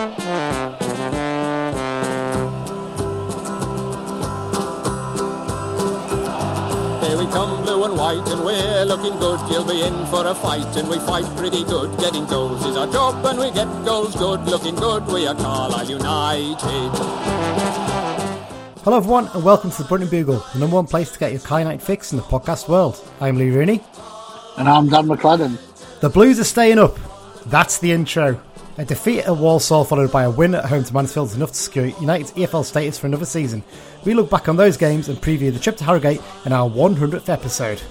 Here we come, blue and white, and we're looking good. You'll be in for a fight, and we fight pretty good. Getting goals is our job, and we get goals good. Looking good, we are Carlisle United. Hello, everyone, and welcome to the Brunton Bugle, the number one place to get your Kai Night fix in the podcast world. I'm Lee Rooney. And I'm Dan MacLennan. The Blues are staying up. That's the intro. A defeat at Walsall followed by a win at home to Mansfield is enough to secure United's EFL status for another season. We look back on those games and preview the trip to Harrogate in our 100th episode.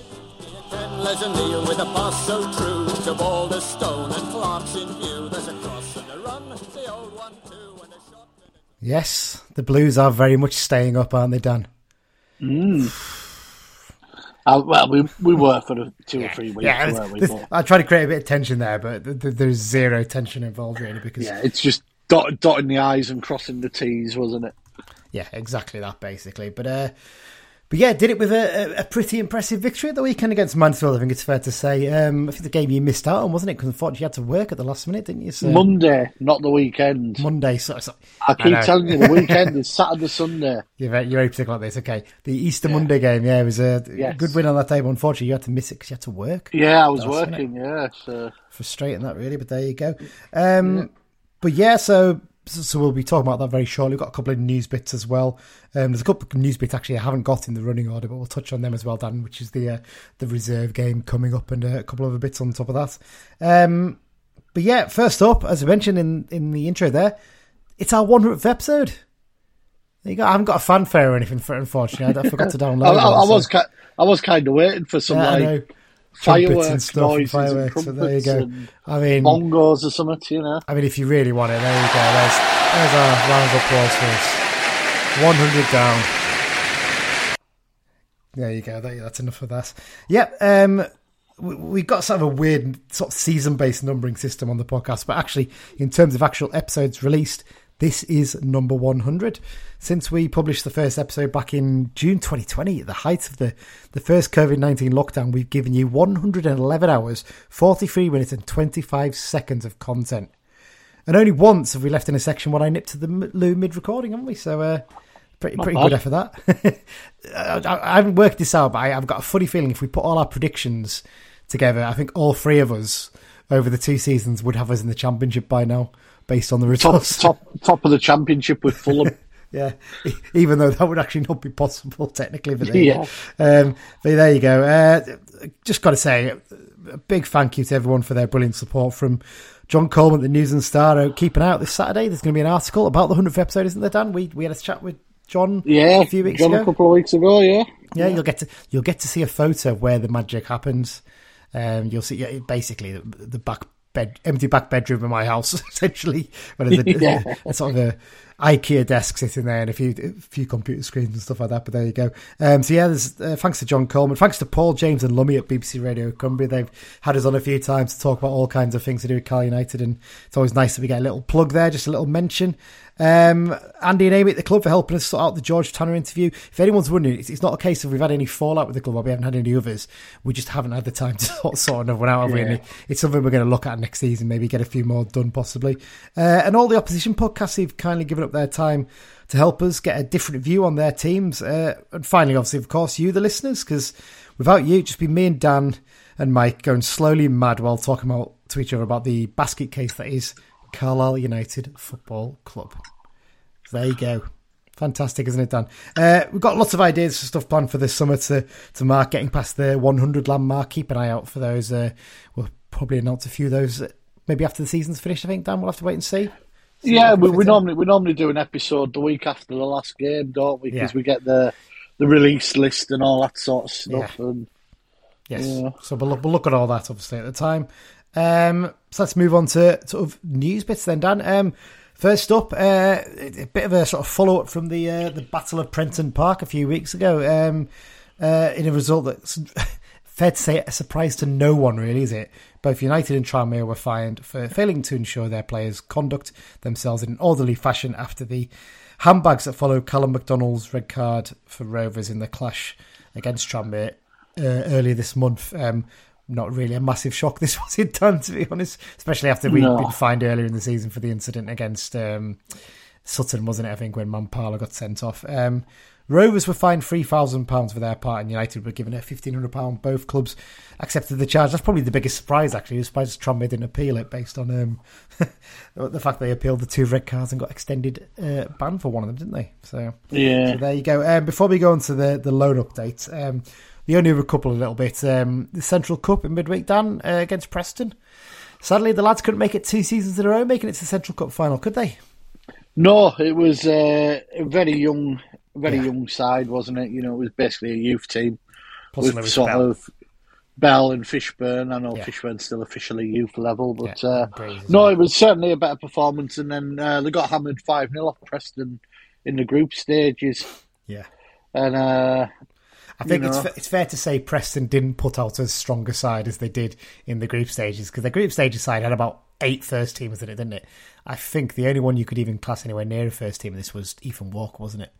Then Les O'Neill with a pass so true to Balderstone and Clarke's in view. There's a cross and a run, the old one too, and a shot. and a- Yes, the Blues are very much staying up, aren't they, Dan? Mm. Uh, well, we we were for the two or three weeks, Yeah, weren't we? But, I try to create a bit of tension there, but th- th- there's zero tension involved really because yeah, it's just dot, dotting the I's and crossing the T's, wasn't it? Yeah, exactly that basically. But uh, but yeah, did it with a, a, pretty impressive victory at the weekend against Mansfield. I think it's fair to say. Um, I think the game you missed out on, wasn't it? Because unfortunately you had to work at the last minute, didn't you? So Monday, not the weekend. Monday. So, so I keep know. telling you, the weekend is Saturday, Sunday. you're you're like this. Okay, the Easter Monday game. Yeah, it was a Yes. good win on that day. But unfortunately, you had to miss it because you had to work. Yeah, I was working. Yeah, so frustrating that really, but there you go. Um, But yeah, so so we'll be talking about that very shortly. We've got a couple of news bits as well. Um, there's a couple of news bits actually I haven't got in the running order, but we'll touch on them as well, Dan. Which is the uh, the reserve game coming up, and a couple of other bits on top of that. Um, but yeah, first up, as I mentioned in in the intro, there, it's our 100th episode. There you go. I haven't got a fanfare or anything for it, unfortunately. I, I forgot to download. I, I, I so- was ki- I was kind of waiting for some Yeah, like Trumpets fireworks and stuff, and noises and fireworks. So there you go. I mean, bongos or something, you know. I mean, if you really want it, there you go. There's, there's our round of applause for us. 100 down. There you go. That's enough of that. Yep. Um, we, we got sort of a weird sort of season-based numbering system on the podcast, but actually, in terms of actual episodes released, this is number 100. Since we published the first episode back in June 2020, at the height of the, the first COVID 19 lockdown, we've given you 111 hours, 43 minutes, and 25 seconds of content. And only once have we left in a section when I nipped to the loo mid recording, haven't we? So, uh, pretty pretty bad. good effort that. I, I I haven't worked this out, but I, I've got a funny feeling if we put all our predictions together, I think all three of us over the two seasons would have us in the championship by now, based on the results. top top of the championship with Fulham. Yeah, even though that would actually not be possible technically, but there, Yeah. you go. Um, but there you go. Uh, just got to say, a big thank you to everyone for their brilliant support from Jon Colman, the News and Star, out keeping out this Saturday. There's going to be an article about the 100th episode, isn't there, Dan? We we had a chat with John Yeah, a few weeks John ago. a couple of weeks ago. Yeah, Yeah, you'll get to you'll get to see a photo of where the magic happens. Um, you'll see yeah, basically the, the back bed, empty back bedroom in my house, essentially. There's a, Yeah. a sort of a IKEA desk sitting there and a few a few computer screens and stuff like that. But there you go. Um, so yeah, there's uh, thanks to Jon Colman, thanks to Paul James and Lummy at BBC Radio Cumbria. They've had us on a few times to talk about all kinds of things to do with Cal United, and it's always nice that we get a little plug there, just a little mention. Um, Andy and Amy at the club for helping us sort out the George Tanner interview. If anyone's wondering, it's, it's not a case of we've had any fallout with the club or we haven't had any others. We just haven't had the time to sort, sort another one out, have we? Yeah. it- It's something we're going to look at next season, maybe get a few more done possibly. Uh, and all the opposition podcasts who've kindly given up their time to help us get a different view on their teams. Uh, and finally, obviously, of course, you, the listeners, because without you, just be me and Dan and Mike going slowly mad while talking about to each other about the basket case that is Carlisle United Football Club. There you go. Fantastic, isn't it, Dan? Uh, we've got lots of ideas for stuff planned for this summer to, to mark getting past the 100 landmark. Keep an eye out for those. Uh, we'll probably announce a few of those uh, maybe after the season's finished, I think, Dan. We'll have to wait and see. Yeah. We, we normally we normally do an episode the week after the last game, don't we? Because Yeah. we get the the release list and all that sort of stuff. And Yes. Yeah. So we'll look, we'll look at all that obviously at the time. Um, so let's move on to sort of news bits then, Dan. Um, first up, uh, a bit of a sort of follow up from the uh, the Battle of Prenton Park a few weeks ago. Um, uh, in a result that's fair to say a surprise to no one, really, is it? Both United and Tranmere were fined for failing to ensure their players conduct themselves in an orderly fashion after the handbags that followed Calum MacDonald's red card for Rovers in the clash against Tranmere uh, earlier this month um, not really a massive shock this was it done to be honest, especially after we'd No. been fined earlier in the season for the incident against um, Sutton, wasn't it? I think when Mampala got sent off. Um, Rovers were fined three thousand pounds for their part, and United were given a fifteen hundred pound. Both clubs accepted the charge. That's probably the biggest surprise, actually. Surprised Tron didn't appeal it based on um, the fact they appealed the two red cards and got extended uh, ban for one of them, didn't they? So, Yeah. so there you go. Um, before we go on to the the loan update, um, the only other couple a little bit. Um, the Central Cup in midweek, Dan uh, against Preston. Sadly, the lads couldn't make it two seasons in a row, making it to the Central Cup final, could they? No, it was uh, a very young, very Yeah. young side, wasn't it? You know, it was basically a youth team Possibly with sort Bell. of Bell and Fishburn. I know Yeah. Fishburn's still officially youth level, but Yeah, uh, no, it was certainly a better performance. And then uh, they got hammered five 0 off Preston in the group stages, Yeah. and uh, I think You it's know. fa- it's fair to say Preston didn't put out as strong a side as they did in the group stages because the group stages side had about eight first teamers in it, didn't it? I think the only one you could even class anywhere near a first team in this was Ethan Walker, wasn't it?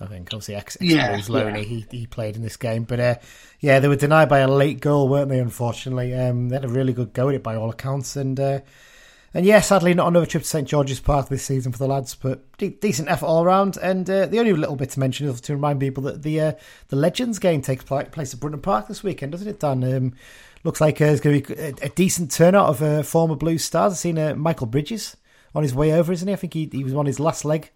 I think obviously ex Yeah, Loney, yeah. he he played in this game, but uh, yeah, they were denied by a late goal, weren't they? Unfortunately, um, they had a really good go at it by all accounts, and uh, and yeah, sadly not another trip to St George's Park this season for the lads, but de- decent effort all round. And uh, the only little bit to mention is to remind people that the uh, the Legends game takes place at Brunton Park this weekend, doesn't it, Dan? Um, looks like uh, it's going to be a, a decent turnout of uh, former Blue Stars. I've seen uh, Michael Bridges on his way over, isn't he? I think he, he was on his last leg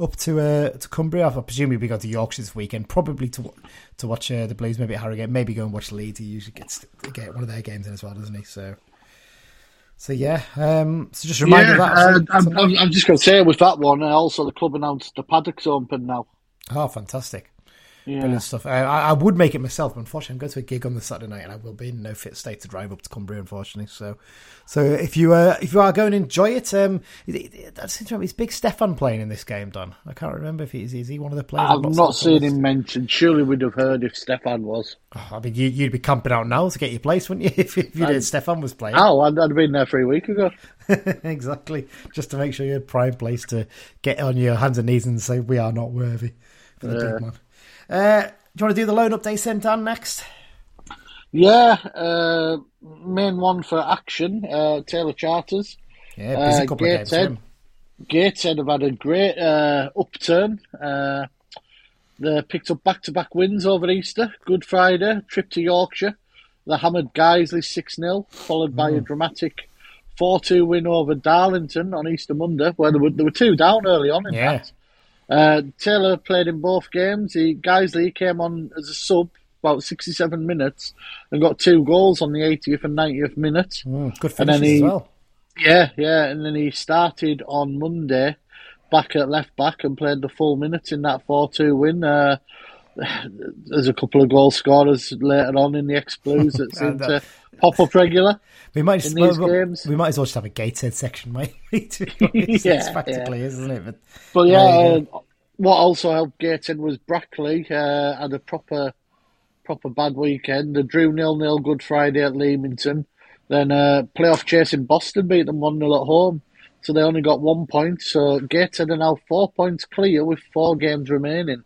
up to uh, to Cumbria. I presume he'll be going to Yorkshire this weekend, probably to to watch uh, the Blues, maybe at Harrogate, maybe go and watch Leeds. He usually gets get one of their games in as well, doesn't he? So, so yeah. Um, so just a reminder yeah, of that. uh, I'm, I'm, just going to say with that one, also the club announced the Paddocks Open now. oh, fantastic. Yeah. Brilliant stuff. I, I would make it myself, but unfortunately, I'm going to a gig on the Saturday night, and I will be in no fit state to drive up to Cumbria. Unfortunately, so so if you uh, if you are going to enjoy it, um, it, it, that seems to be- is Big Stefan playing in this game, Don? I can't remember if he's is he one of the players. I've I'm not seen him mentioned. Surely we'd have heard if Stefan was. Oh, I mean, you, you'd be camping out now to get your place, wouldn't you? If, if you did, Stefan was playing. Oh, I'd, I'd been there three weeks ago. exactly, just to make sure you're in prime place to get on your hands and knees and say we are not worthy for the big man. Uh, do you want to do the loan update, then, Dan? Next. Yeah, uh, main one for action, uh, Taylor Charters. Yeah, busy Uh, couple of games. Gateshead. Gateshead have had a great uh, upturn. Uh, they picked up back-to-back wins over Easter. Good Friday, trip to Yorkshire. They hammered Guiseley 6-0, followed by Mm. a dramatic 4-2 win over Darlington on Easter Monday, where they were, they were two down early on in Yeah. that. Uh, Taylor played in both games. He, Guiseley came on as a sub about 67 minutes and got two goals on the 80th and 90th minute. Mm, good And then finishes as he- well. Yeah, yeah, and then he started on Monday back at left back and played the full minutes in that 4 2 win. Uh, there's a couple of goal scorers later on in the ex Blues that seem And, uh, to pop up regular. We might just, in these well, games. we might as well just have a Gateshead section, might we? to honest, Yeah, practically is, isn't it? But But yeah, uh, what also helped Gateshead was Brackley uh, had a proper proper bad weekend. They drew nil nil Good Friday at Leamington. Then uh, playoff chase in Boston beat them 1 0 at home. So they only got one point. So Gateshead are now four points clear with four games remaining.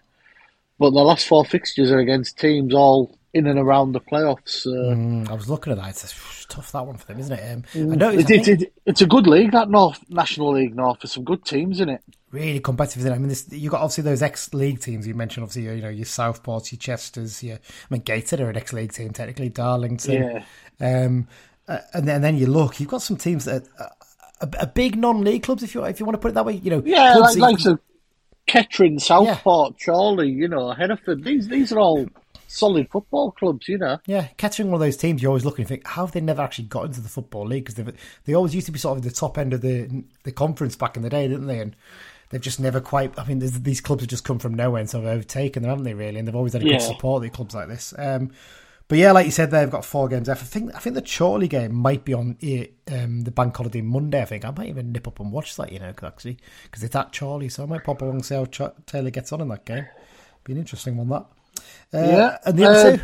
But the last four fixtures are against teams all in and around the playoffs. Uh, mm, I was looking at that. It's a, tough that one for them, isn't it? Um, I it, I it, think- it, it's a good league, that North National League North. There's some good teams in it. really competitive. Isn't it? I mean, this, you got obviously those ex-league teams you mentioned. Obviously, you know your Southports, your Chesters. Your, I mean, Gateshead are an ex-league team technically. Darlington. Um, uh, and then, and then you look, you've got some teams that are, a, a big non-league clubs, if you if you want to put it that way. You know, Yeah, like, like you- so Kettering, Southport, Chorley, you know, Hereford. These these are all solid football clubs, you know. Yeah, Kettering, one of those teams you're always looking and think, how have they never actually got into the football league? Because they always used to be sort of the top end of the the conference back in the day, didn't they? And they've just never quite. I mean, these clubs have just come from nowhere and sort of overtaken them, haven't they? Really, and they've always had a Yeah. good support. The clubs like this. Um, but yeah, like you said, they've got four games left. I think I think the Chorley game might be on eh, um, the bank holiday Monday. I think I might even nip up and watch that. You know, 'cause actually, because it's at Chorley, so I might pop along and see how Ch- Taylor gets on in that game. Be an interesting one that. Uh, Yeah, and the other uh, two.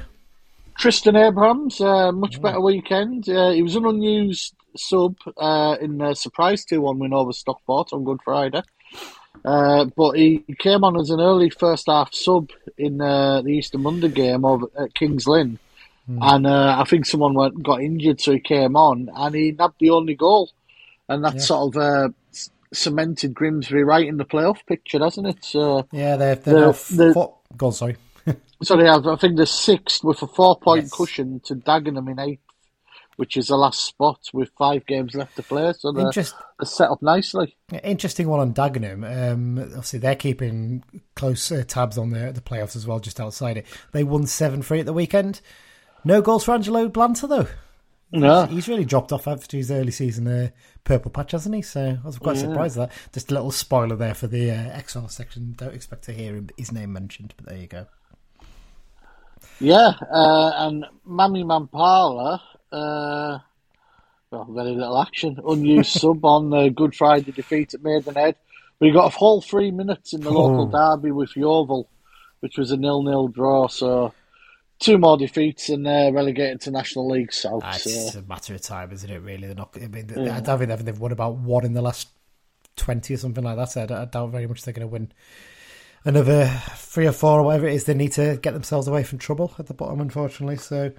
Tristan Abrahams, uh, much better weekend. Uh, he was an unused sub uh, in a surprise 2 1 win over Stockport on Good Friday. Uh, but he came on as an early first half sub in uh, the Easter Monday game of at Kings Lynn and uh, I think someone went, got injured, so he came on and he nabbed the only goal, and that Yeah. sort of uh, cemented Grimsby right in the playoff picture, hasn't it? So, Yeah, they're, they're The- now the- four, go on, sorry. so I think, the sixth with a four-point Yes. cushion to Dagenham in eighth, which is the last spot with five games left to play. So they're, Interest, they're set up nicely. Interesting one on Dagenham. Um, obviously, they're keeping close uh, tabs on the the playoffs as well, just outside it. They won seven three at the weekend. No goals for Angelo Balanta though. No, He's really dropped off after his early season uh, purple patch, hasn't he? So I was quite Yeah. surprised at that. Just a little spoiler there for the uh, XR section. Don't expect to hear him, his name mentioned, but there you go. Yeah, uh, and Mami Mampala, uh, well, very little action. Unused sub on the Good Friday defeat at Maidenhead. But he got a whole three minutes in the local Oh. derby with Yeovil, which was a nil-nil draw. So two more defeats and they're relegated to National League South. Ah, So. It's a matter of time, isn't it? Really, they're not. I mean, Yeah. I don't think they've, won about one in the last twenty or something like that. So I, I doubt very much they're going to win another three or four or whatever it is. They need to get themselves away from trouble at the bottom, unfortunately. So,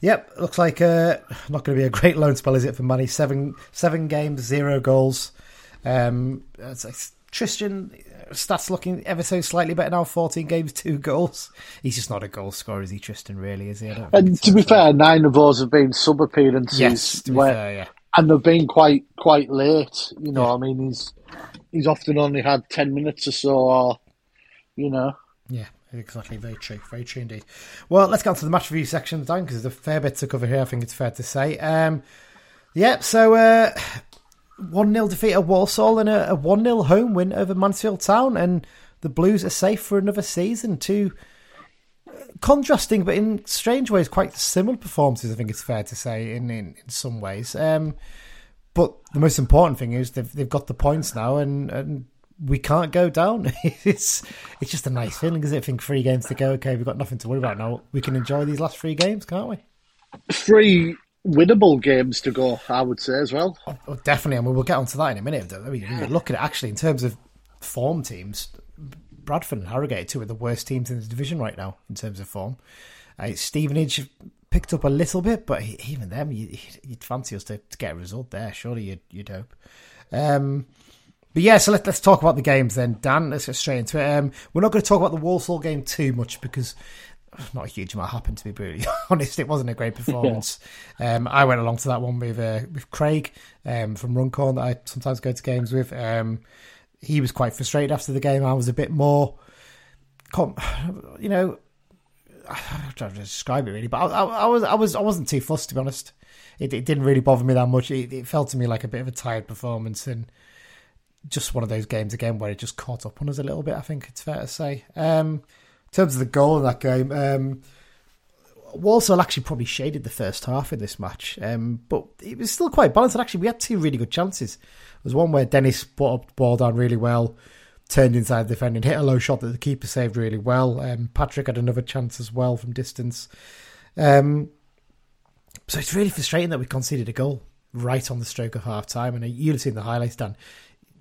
yep, looks like uh, not going to be a great loan spell, is it for Manny? Seven seven games, zero goals. Um, it's, it's Tristan stats looking ever so slightly better now. Fourteen games, two goals. He's just not a goal scorer, is he, Tristan? Really, is he? I don't think And to be fair, nine of those have been sub appearances. yes, where- fair, yeah. and they've been quite quite late. You know, I mean, he's he's often only had ten minutes or so, or you know. Yeah, exactly. Very true. Very true indeed. Well, let's get on to the match review section, Dan, because there's a fair bit to cover here, I think it's fair to say. Um, yeah, so uh, 1 0 defeat at Walsall and a 1 0 home win over Mansfield Town, and the Blues are safe for another season. Two contrasting, but in strange ways, quite similar performances, I think it's fair to say, in, in, in some ways. Um, but the most important thing is they've, they've got the points now, and, and we can't go down. it's it's just a nice feeling, isn't it? I think three games to go. Okay, we've got nothing to worry about now. We can enjoy these last three games, can't we? Three winnable games to go, I would say as well. Oh, definitely, and we'll get onto that in a minute. I mean, you look at it actually in terms of form teams, Bradford and Harrogate two of the worst teams in the division right now in terms of form. Uh, Stevenage picked up a little bit, but even them, you, you'd fancy us to, to get a result there. Surely you'd, you'd hope. Um, but yeah, so let, let's talk about the games then, Dan. Let's get straight into it. Um, we're not going to talk about the Walsall game too much because not a huge amount happened. To be brutally honest, it wasn't a great performance. Um, I went along to that one with uh, with Craig um, from Runcorn that I sometimes go to games with. Um, he was quite frustrated after the game. I was a bit more, you know, I'm trying to describe it really, but I, I, I was I was I wasn't too fussed to be honest. It, it didn't really bother me that much. It, it felt to me like a bit of a tired performance and just one of those games again where it just caught up on us a little bit. I think it's fair to say. Um, terms of the goal in that game, um, Walsall actually probably shaded the first half in this match, um, but it was still quite balanced. And actually, we had two really good chances. There was one where Dennis brought up the ball down really well, turned inside the defender, and hit a low shot that the keeper saved really well. Um, Patrick had another chance as well from distance. Um, so it's really frustrating that we conceded a goal right on the stroke of half time. And you'll have seen the highlights, Dan.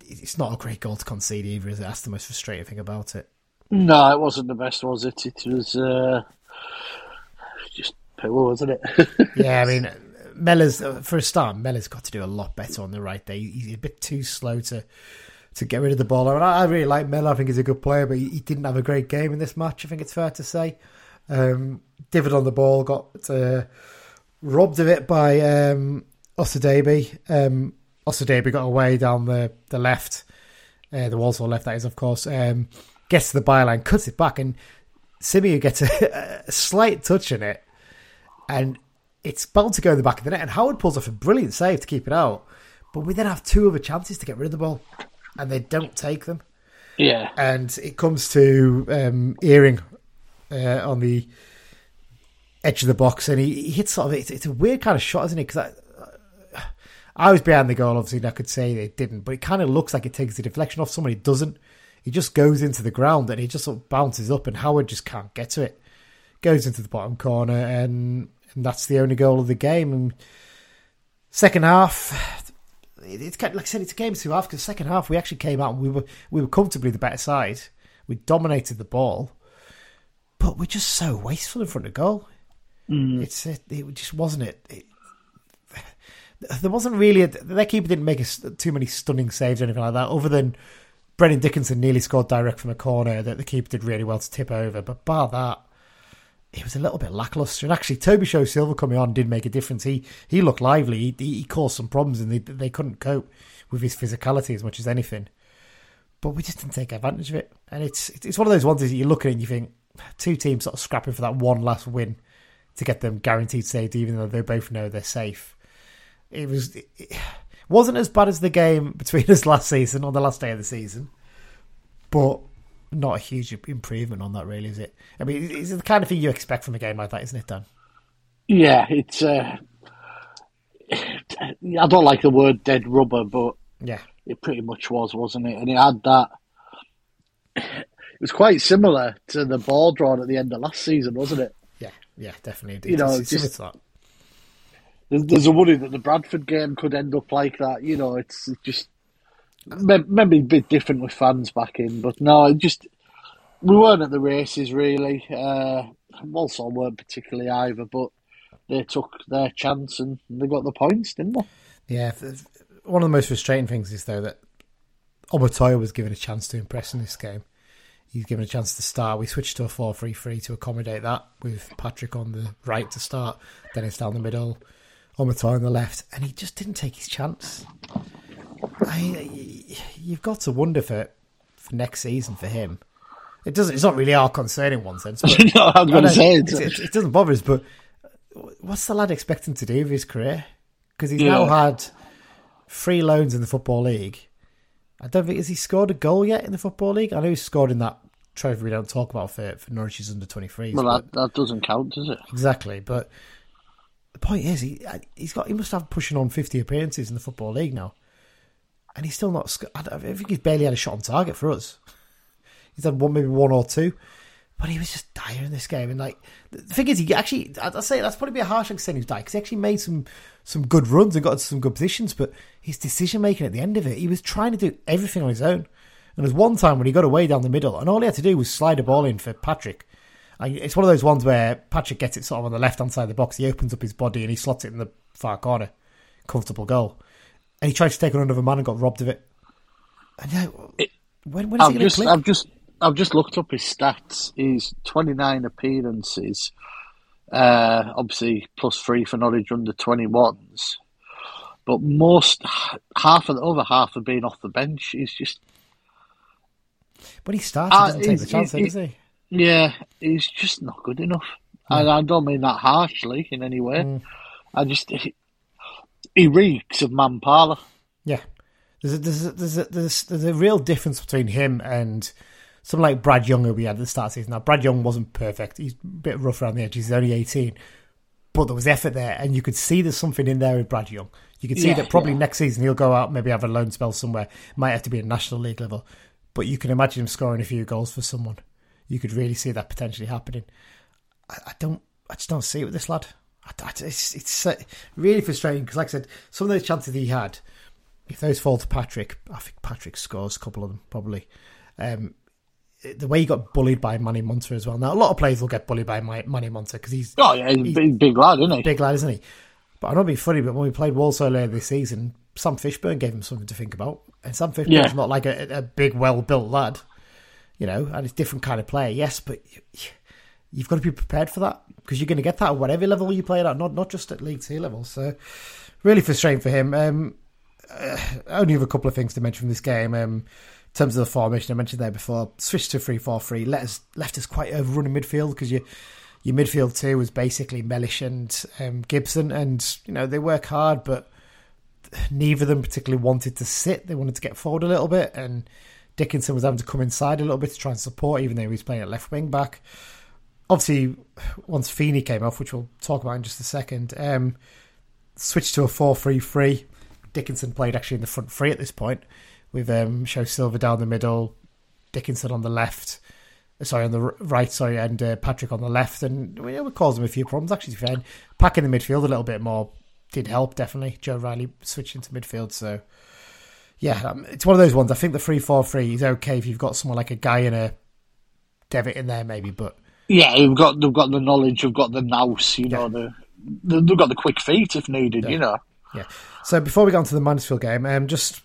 It's not a great goal to concede either, is it? That's the most frustrating thing about it. No, it wasn't the best, was it? It was uh, just poor, wasn't it? Yeah, I mean, Mellor's uh, for a start. Mellor's got to do a lot better on the right day. He's a bit too slow to to get rid of the ball. I, I really like Mellor. I think he's a good player, but he, he didn't have a great game in this match. I think it's fair to say. Um, Devitt on the ball got uh, robbed of it by um, Osadebe. Um, Osadebe got away down the the left, uh, the Walsall left. That is, of course. Um, gets to the byline, cuts it back, and Simeu gets a, a slight touch in it, and it's bound to go in the back of the net. And Howard pulls off a brilliant save to keep it out. But we then have two other chances to get rid of the ball, and they don't take them. yeah. And it comes to um, Earing uh, on the edge of the box, and he, he hits sort of it's, it's a weird kind of shot, isn't it? Because I, I was behind the goal, obviously, and I could say they didn't, but it kind of looks like it takes the deflection off someone. It doesn't. He just goes into the ground and he just sort of bounces up, and Howard just can't get to it. Goes into the bottom corner, and, and that's the only goal of the game. And second half, it's kind of- like I said, it's a game two half because second half we actually came out and we were we were comfortably the better side. We dominated the ball, but we're just so wasteful in front of goal. Mm. It's it, it, just wasn't it. it. There wasn't really a, their keeper didn't make a, too many stunning saves or anything like that, other than Brennan Dickinson nearly scored direct from a corner that the keeper did really well to tip over. But bar that, he was a little bit lackluster. And actually, Tobi Sho-Silva coming on did make a difference. He he looked lively. He, he caused some problems, and they they couldn't cope with his physicality as much as anything. But we just didn't take advantage of it. And it's it's one of those ones that you look at it and you think two teams sort of scrapping for that one last win to get them guaranteed saved, even though they both know they're safe. It was it wasn't as bad as the game between us last season on the last day of the season, but not a huge improvement on that, really, is it? I mean, it's the kind of thing you expect from a game like that, isn't it, Dan? Yeah, it's. Uh, I don't like the word dead rubber, but yeah, it pretty much was, wasn't it? And it had that. It was quite similar to the ball drawn at the end of last season, wasn't it? Yeah, yeah, definitely. You know, it's just, there's, there's a worry that the Bradford game could end up like that. You know, it's just maybe a bit different with fans back in, but no, just we weren't at the races really. Uh, Walsall weren't particularly either, but they took their chance and they got the points, didn't they? Yeah, one of the most frustrating things is though that Omotoye was given a chance to impress in this game. He's given a chance to start. We switched to a 4 3 3 to accommodate that with Patrick on the right to start, Dennis down the middle, Omotoye on the left, and he just didn't take his chance. I, you've got to wonder for for next season for him. It doesn't. It's not really our concern in one sense. But, no, I'm going to say it, it, it, doesn't bother us. But what's the lad expecting to do with his career? Because he's yeah. now had three loans in the football league. I don't think has he scored a goal yet in the football league. I know he's scored in that trophy we don't talk about for for Norwich's under twenty three. Well, that, that doesn't count, does it? Exactly, but the point is, he uh, he's got he must have pushing on fifty appearances in the football league now and he's still not. I, think he's barely had a shot on target for us. He's had one, maybe one or two, but he was just dire in this game. And like the thing is, he actually, I'd say that's probably a harsh saying he's dire because he actually made some some good runs and got into some good positions. But his decision making at the end of it, he was trying to do everything on his own. And there's one time when he got away down the middle, and all he had to do was slide a ball in for Patrick. It's one of those ones where Patrick gets it sort of on the left hand side of the box. He opens up his body and he slots it in the far corner. Comfortable goal and he tried to take on another man and got robbed of it. And yeah, when, when is I've he just, click? I've just, I've just looked up his stats. He's 29 appearances, uh, obviously plus three for Norwich under 21s. But most, half of the other half have been off the bench. He's just. But he started, uh, doesn't take the chance, does he? Yeah, he's just not good enough. And I don't mean that harshly in any way. Mm. I just, he reeks of Mampala. Yeah, there's a, there's a, there's a, there's, there's a real difference between him and someone like Brad Young who we had at the start of the season. Now Brad Young wasn't perfect; he's a bit rough around the edges. He's only 18, but there was effort there, and you could see there's something in there with Brad Young. You could see yeah, that probably yeah. next season he'll go out, maybe have a loan spell somewhere. Might have to be a national league level, but you can imagine him scoring a few goals for someone. You could really see that potentially happening. I, I don't, I just don't see it with this lad. It's, it's really frustrating because, like I said, some of those chances he had, if those fall to Patrick, I think Patrick scores a couple of them probably. Um, the way he got bullied by Manny Monthé as well. Now, a lot of players will get bullied by Manny Monthé because he's oh yeah, he's, he's big, big lad, isn't he? Big lad, isn't he? But I'm not being funny, but when we played Walsall earlier this season, Sam Fishburn gave him something to think about, and Sam Fishburn's yeah. not like a, a big, well-built lad, you know, and it's different kind of player. Yes, but you've got to be prepared for that because you're going to get that at whatever level you play at, not not just at League Two level. So, really frustrating for him. Um, uh, only have a couple of things to mention from this game. Um, in terms of the formation, I mentioned there before, switched to three four three. Let us left us quite overrun in midfield because you. Your midfield two was basically Mellish and um, Gibson, and you know they work hard, but neither of them particularly wanted to sit. They wanted to get forward a little bit, and Dickinson was having to come inside a little bit to try and support, even though he was playing at left wing back obviously, once Feeney came off, which we'll talk about in just a second, um, switched to a 4 3 3. Dickinson played actually in the front three at this point, with um, Sho-Silva down the middle, Dickinson on the left, sorry, on the right, sorry, and uh, Patrick on the left. And we, we caused him a few problems, actually, fair. Packing the midfield a little bit more did help, definitely. Joe Riley switched into midfield, so. Yeah, um, it's one of those ones. I think the three four three is okay if you've got someone like a guy and a Devitt in there, maybe, but Yeah, they've got they've got the knowledge, they've got the nous, you know, the, the they've got the quick feet if needed, you know. Yeah. So before we go on to the Mansfield game, um, just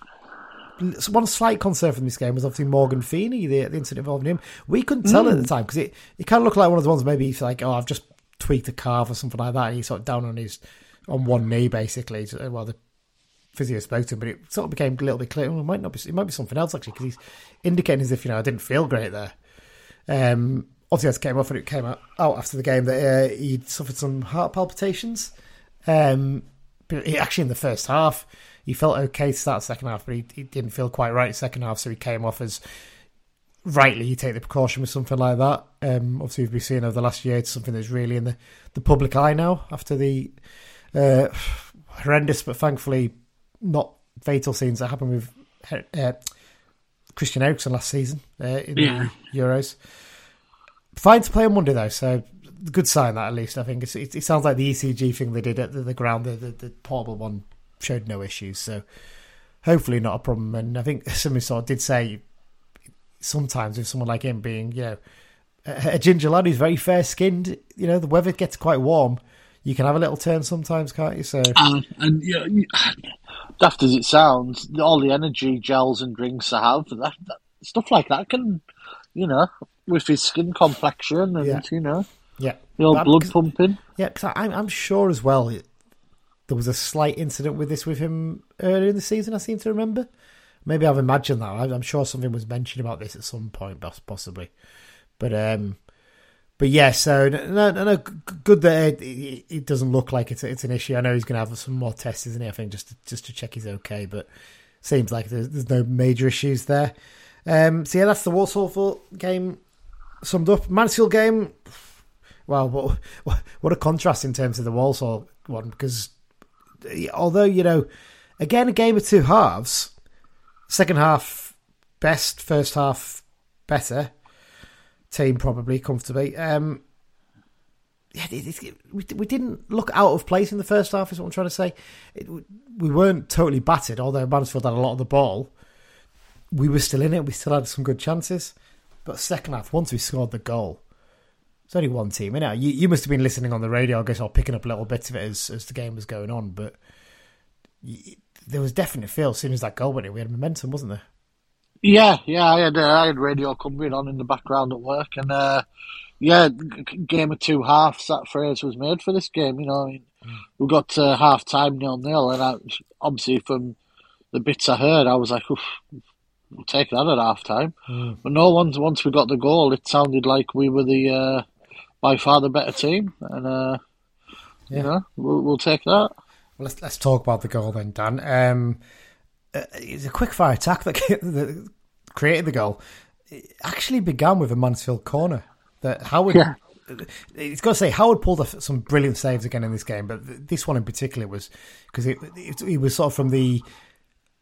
one slight concern from this game was obviously Morgan Feeney, the, the incident involving him. We couldn't tell at the time because it, it kind of looked like one of the ones maybe he's like, oh, I've just tweaked a calf or something like that. And he's sort of down on his on one knee basically. Well, the physio spoke to him, but it sort of became a little bit clear. Well, it might not be. It might be something else actually because he's indicating as if you know I didn't feel great there. Um, obviously, it came off and it came out, out after the game that uh, he'd suffered some heart palpitations. Um, but he, actually, in the first half, he felt okay to start second half, but he, he didn't feel quite right second half, so he came off as rightly you take the precaution with something like that. Um, obviously, we've been seeing over the last year it's something that's really in the, the public eye now after the uh, horrendous, but thankfully not fatal scenes that happened with uh, Christian Eriksen last season uh, in yeah. the Euros. Fine to play on Monday though, so good sign that at least. I think it, it, sounds like the ECG thing they did at the, the ground, the, the, the, portable one, showed no issues. So hopefully not a problem. And I think somebody sort of did say sometimes with someone like him being, you know, a, a ginger lad who's very fair skinned, you know, the weather gets quite warm. You can have a little turn sometimes, can't you? So, uh, and yeah, daft as it sounds, all the energy gels and drinks I have, that, that stuff like that can, you know, with his skin complexion and yeah. you know, yeah, the old blood pumping. Yeah, because I'm, I'm sure as well. It, there was a slight incident with this with him earlier in the season. I seem to remember. Maybe I've imagined that. I'm sure something was mentioned about this at some point, possibly. But um, but yeah. So no, no, no good that it, it, doesn't look like it's it's an issue. I know he's going to have some more tests, isn't he? I think just to, just to check he's okay. But seems like there's, there's no major issues there. Um, so yeah, that's the Walsall game summed up. Mansfield game. Well, what, what a contrast in terms of the Walsall one because although you know, again a game of two halves. Second half best, first half better. Team probably comfortably. Um, yeah, it, it, we, we didn't look out of place in the first half. Is what I'm trying to say. It, we weren't totally battered, although Mansfield had a lot of the ball. We were still in it. We still had some good chances. But second half, once we scored the goal, it's only one team. You know, you, you must have been listening on the radio, I guess, or picking up little bits of it as, as the game was going on. But there was definite feel as soon as that goal went in. We had momentum, wasn't there? Yeah, yeah. I had uh, I had radio coming on in the background at work, and uh, yeah, game of two halves. That phrase was made for this game. You know, I mean, mm. we got to half time nil nil, and I, obviously from the bits I heard, I was like, we'll take that at half time. Mm. But no, once once we got the goal, it sounded like we were the uh, by far the better team, and uh, yeah. you know, we'll, we'll take that. Well, let's let's talk about the goal then, Dan. Um, uh, it's a quick fire attack that, that created the goal. It actually began with a Mansfield corner that Howard. Yeah. It's got to say Howard pulled off some brilliant saves again in this game, but this one in particular was because it, it, it was sort of from the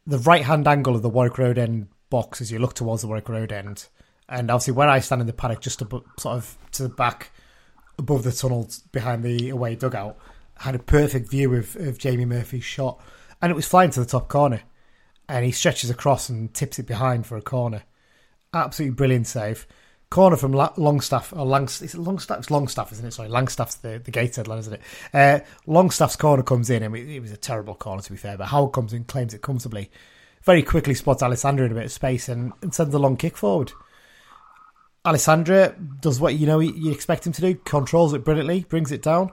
the right hand angle of the Warwick Road end box as you look towards the Warwick Road end, and obviously where I stand in the paddock, just above, sort of to the back above the tunnel behind the away dugout, had a perfect view of, of Jamie Murphy's shot, and it was flying to the top corner, and he stretches across and tips it behind for a corner. Absolutely brilliant save. Corner from Longstaff or Langstaff. Is it Longstaff? It's Longstaff, isn't it? Sorry, Langstaff's the the line, isn't it? Uh, Longstaff's corner comes in, and it was a terrible corner to be fair. But Howard comes in, claims it comfortably, very quickly spots Alessandra in a bit of space, and, and sends a long kick forward. Alessandra does what you know you expect him to do, controls it brilliantly, brings it down,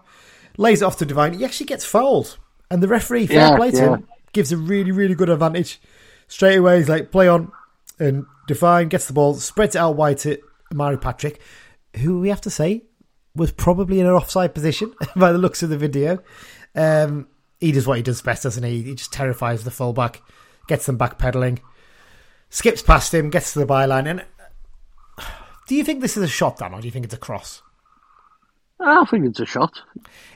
lays it off to Devine. He actually gets fouled, and the referee, fair yeah, play to yeah. him, gives a really, really good advantage. Straight away, he's like, play on, and Devine gets the ball, spreads it out wide to Omari Patrick, who we have to say was probably in an offside position by the looks of the video. Um, he does what he does best, doesn't he? He just terrifies the fullback, gets them back pedaling, skips past him, gets to the byline, and do you think this is a shot, Dan, or do you think it's a cross? I think it's a shot.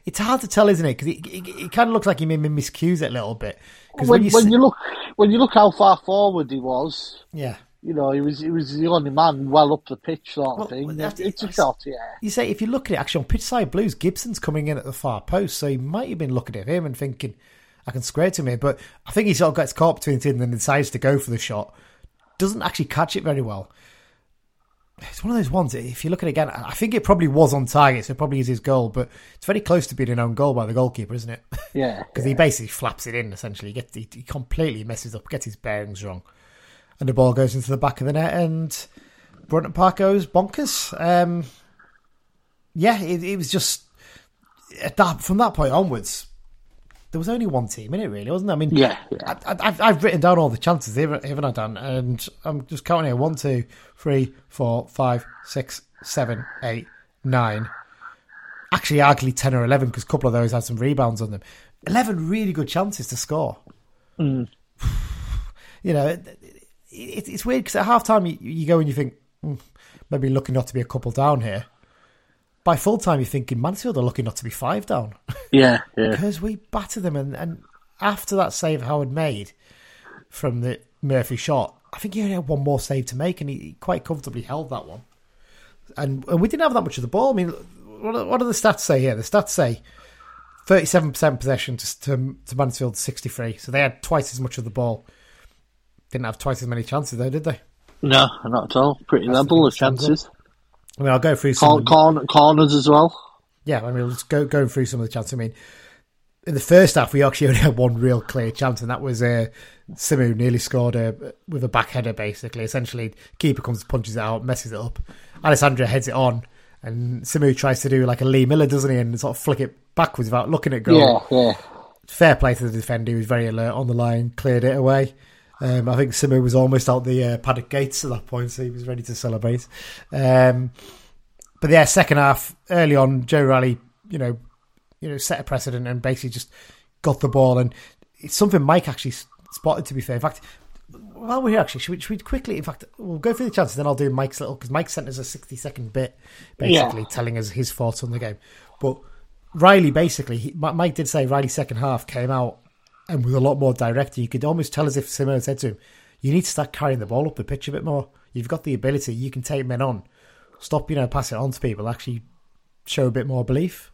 It's hard to tell, isn't it? Because it, it, it, kind of looks like he maybe miscues it a little bit. When, when, you, when you, look, when you look how far forward he was, yeah, you know, he was he was the only man well up the pitch, sort well, of thing. It's, it's a shot, yeah. You say if you look at it, actually on pitch side blues, Gibson's coming in at the far post, so he might have been looking at him and thinking, "I can square to me." But I think he sort of gets caught between the two and then decides to go for the shot. Doesn't actually catch it very well it's one of those ones. If you look at it again, I think it probably was on target, so it probably is his goal, but it's very close to being an own goal by the goalkeeper, isn't it? Yeah, because he basically flaps it in. Essentially, he gets he, he completely messes up, gets his bearings wrong, and the ball goes into the back of the net, and Brunton Park goes bonkers. Um, yeah, it, it was just at that from that point onwards. There was only one team in it, really, wasn't there? I mean, yeah, yeah. I, have I've written down all the chances, haven't I, Dan? And I'm just counting here: one, two, three, four, five, six, seven, eight, nine. Actually, arguably ten or eleven because a couple of those had some rebounds on them. Eleven really good chances to score. Mm. You know, it, it, it's weird because at half time you, you, go and you think mm, maybe looking not to be a couple down here. By full time, you're thinking Mansfield are looking not to be five down. Yeah, yeah. because we battered them, and, and after that save Howard made from the Murphy shot, I think he only had one more save to make, and he, quite comfortably held that one. And, and we didn't have that much of the ball. I mean, what, what do the stats say here? The stats say 37% possession to, to, to Mansfield 63. So they had twice as much of the ball. Didn't have twice as many chances though, did they? No, not at all. Pretty That's level of chances. I mean, I'll go through some corner, corners as well. Yeah, I mean, let's go going through some of the chances. I mean, in the first half, we actually only had one real clear chance, and that was uh, Simeu nearly scored uh, with a back header. Basically, essentially, keeper comes, punches it out, messes it up. Alessandro heads it on, and Simeu tries to do like a Lee Miller, doesn't he, and sort of flick it backwards without looking at goal. Yeah, yeah. Fair play to the defender; he was very alert on the line, cleared it away. Um, I think Simeu was almost out the uh, paddock gates at that point, so he was ready to celebrate. Um, but yeah, second half, early on, Joe Riley, you know, you know, set a precedent and basically just got the ball. And it's something Mike actually spotted, to be fair. In fact, while we're here, actually, should we, should we quickly, in fact, we'll go through the chances, then I'll do Mike's little, because Mike sent us a 60 second bit, basically, yeah. telling us his thoughts on the game. But Riley, basically, he, Mike did say Riley's second half came out and with a lot more direct. You could almost tell as if Simone said to him, you need to start carrying the ball up the pitch a bit more. You've got the ability, you can take men on stop, you know, passing it on to people, actually show a bit more belief.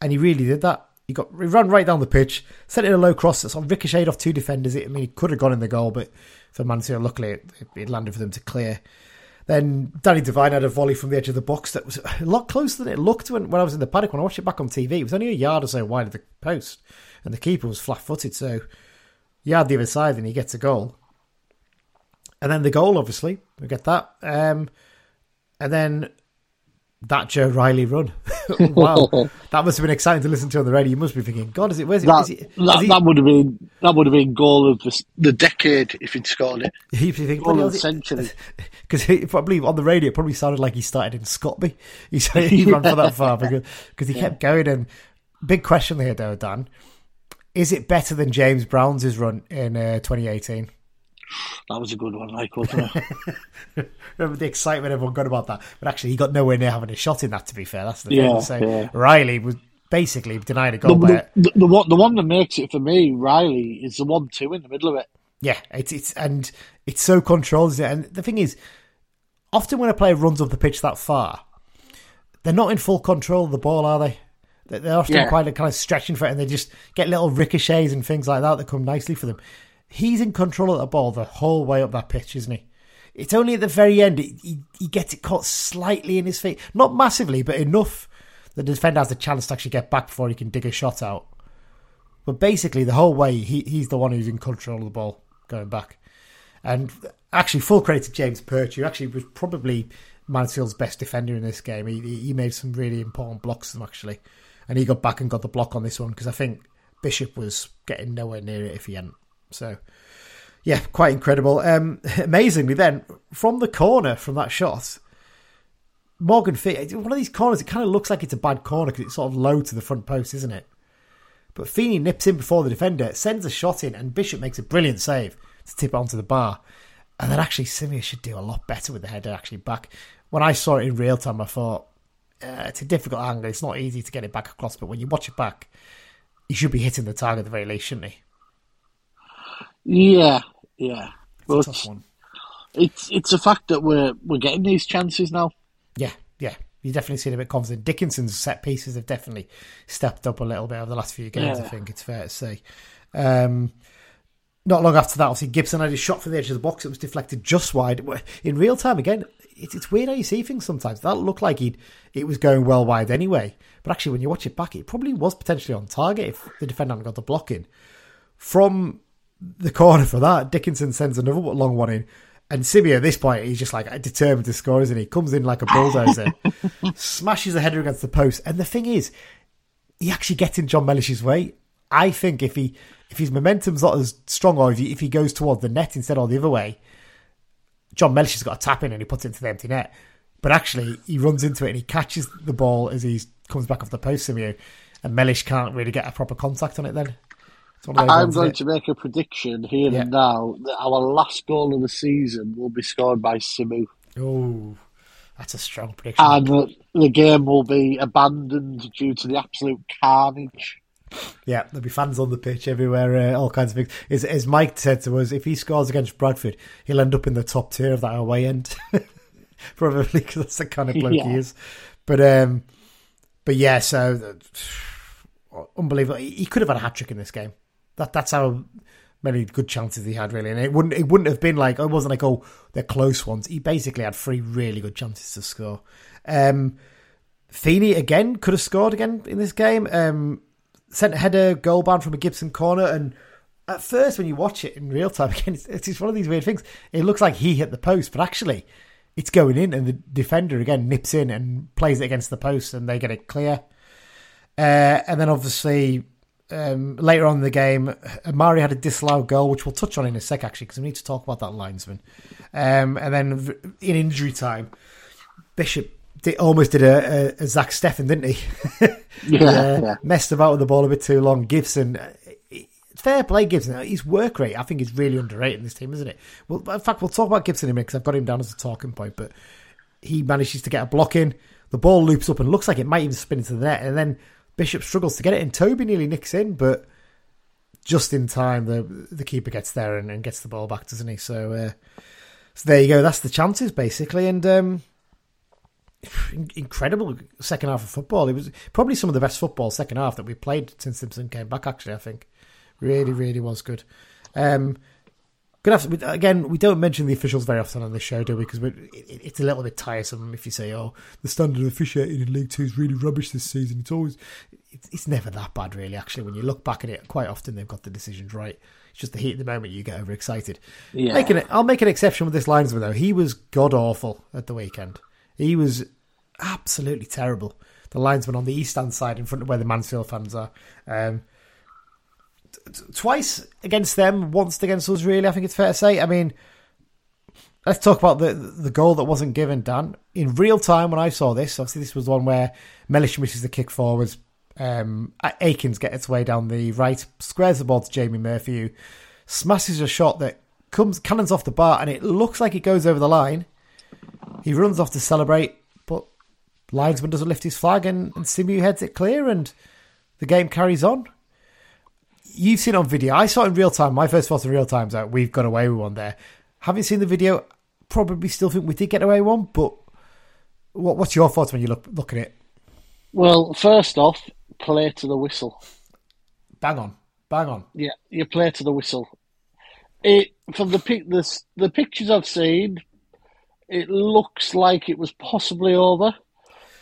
And he really did that. He got he ran right down the pitch, sent it a low cross sort of ricocheted off two defenders. I mean, he could have gone in the goal, but for Mansfield, luckily it, it landed for them to clear. Then Danny Devine had a volley from the edge of the box that was a lot closer than it looked when, when I was in the paddock. When I watched it back on TV, it was only a yard or so wide of the post, and the keeper was flat footed. So, yard the other side, and he gets a goal. And then the goal, obviously, we get that. Um, and then that Joe Riley run. wow, that must have been exciting to listen to on the radio. You must be thinking, God, is it? Where's it? That, it, that, he, that, would have been that would have been goal of the, the decade if he'd scored it. You think, goal of the century. Because probably on the radio, it probably sounded like he started in Scotby. He, he ran for that far because because he yeah. kept going. And big question here, though, Dan: Is it better than James Brown's run in uh, 2018? That was a good one, like, wasn't it? Remember the excitement everyone got about that? But actually, he got nowhere near having a shot in that, to be fair. That's the yeah, thing. So yeah. Riley was basically denied a goal. The, the, the, one, the one that makes it for me, Riley, is the one two in the middle of it. Yeah, it's it's and it's so controlled. It? And the thing is, often when a player runs up the pitch that far, they're not in full control of the ball, are they? They're often yeah. quite kind of stretching for it, and they just get little ricochets and things like that that come nicely for them he's in control of the ball the whole way up that pitch, isn't he? It's only at the very end he, he gets it caught slightly in his feet, not massively, but enough that the defender has a chance to actually get back before he can dig a shot out. But basically, the whole way he, he's the one who's in control of the ball going back. And actually, full credit to James Perch, who actually was probably Mansfield's best defender in this game. He, he made some really important blocks them actually, and he got back and got the block on this one because I think Bishop was getting nowhere near it if he hadn't. So, yeah, quite incredible. Um, amazingly, then from the corner from that shot, Morgan Feeney, one of these corners, it kind of looks like it's a bad corner because it's sort of low to the front post, isn't it? But Feeney nips in before the defender, sends a shot in, and Bishop makes a brilliant save to tip it onto the bar. And then actually, Simeu should do a lot better with the header actually back. When I saw it in real time, I thought uh, it's a difficult angle. It's not easy to get it back across, but when you watch it back, he should be hitting the target at the very least, shouldn't he? Yeah, yeah. But it's, it's it's a fact that we're we're getting these chances now. Yeah, yeah. You definitely seen a bit confident. Dickinson's set pieces have definitely stepped up a little bit over the last few games. Yeah. I think it's fair to say. Um, not long after that, obviously Gibson had a shot for the edge of the box. It was deflected just wide. In real time, again, it's, it's weird how you see things sometimes. That looked like he it was going well wide anyway, but actually when you watch it back, it probably was potentially on target if the defender hadn't got the block in. From the corner for that, Dickinson sends another long one in. And Simeu at this point, he's just like determined to score, isn't he? Comes in like a bulldozer, smashes the header against the post. And the thing is, he actually gets in John Mellish's way. I think if he if his momentum's not as strong, or if he, if he goes towards the net instead or the other way, Jon Mellish has got a tap in and he puts it into the empty net. But actually, he runs into it and he catches the ball as he comes back off the post, Simeu, and Mellish can't really get a proper contact on it then. I'm going to make a prediction here yeah. and now that our last goal of the season will be scored by Simeu. Oh, that's a strong prediction. And the game will be abandoned due to the absolute carnage. Yeah, there'll be fans on the pitch everywhere, uh, all kinds of things. As, as Mike said to us, if he scores against Bradford, he'll end up in the top tier of that away end. Probably because that's the kind of bloke yeah. he is. But, um, but yeah, so uh, unbelievable. He could have had a hat trick in this game. That that's how many good chances he had really, and it wouldn't it wouldn't have been like it wasn't like oh they're close ones. He basically had three really good chances to score. Um, Feeney again could have scored again in this game. Um, sent a header goal bound from a Gibson corner, and at first when you watch it in real time again, it's, it's one of these weird things. It looks like he hit the post, but actually it's going in, and the defender again nips in and plays it against the post, and they get it clear. Uh, and then obviously um, later on in the game, Omari had a disallowed goal, which we'll touch on in a sec, actually, because we need to talk about that linesman. Um, and then in injury time, Bishop did, almost did a, a, a Zach Steffen, didn't he? yeah, uh, yeah, Messed about with the ball a bit too long. Gibson, uh, fair play, Gibson. His work rate, I think, is really underrated in this team, isn't it? Well, in fact, we'll talk about Gibson in a minute because I've got him down as a talking point, but he manages to get a block in. The ball loops up and looks like it might even spin into the net, and then Bishop struggles to get it, and Tobi nearly nicks in, but just in time, the the keeper gets there and, and gets the ball back, doesn't he? So, uh, so there you go. That's the chances basically, and um, incredible second half of football. It was probably some of the best football second half that we played since Simpson came back. Actually, I think really, really was good. Um, Good after, again, we don't mention the officials very often on this show, do we? Because it's a little bit tiresome if you say, "Oh, the standard of officiating in League Two is really rubbish this season." It's always, it's, it's never that bad, really. Actually, when you look back at it, quite often they've got the decisions right. It's just the heat of the moment you get overexcited. Yeah. Making it, I'll make an exception with this linesman though. He was god awful at the weekend. He was absolutely terrible. The linesman on the east stand side in front of where the Mansfield fans are. Um, twice against them, once against us. Really, I think it's fair to say. I mean, let's talk about the the goal that wasn't given. Dan, in real time when I saw this, obviously this was one where Mellish misses the kick forwards. Um, Akins gets its way down the right, squares the ball to Jamie Murphy, who smashes a shot that comes cannons off the bar, and it looks like it goes over the line. He runs off to celebrate, but linesman doesn't lift his flag, and, and Simeu heads it clear, and the game carries on you've seen on video. I saw it in real time. My first thought in real time is that we've got away with one there. Haven't seen the video. Probably still think we did get away with one, but what, what's your thoughts when you look look at it? Well, first off, play to the whistle. Bang on, bang on. Yeah, you play to the whistle. It from the the the pictures I've seen, it looks like it was possibly over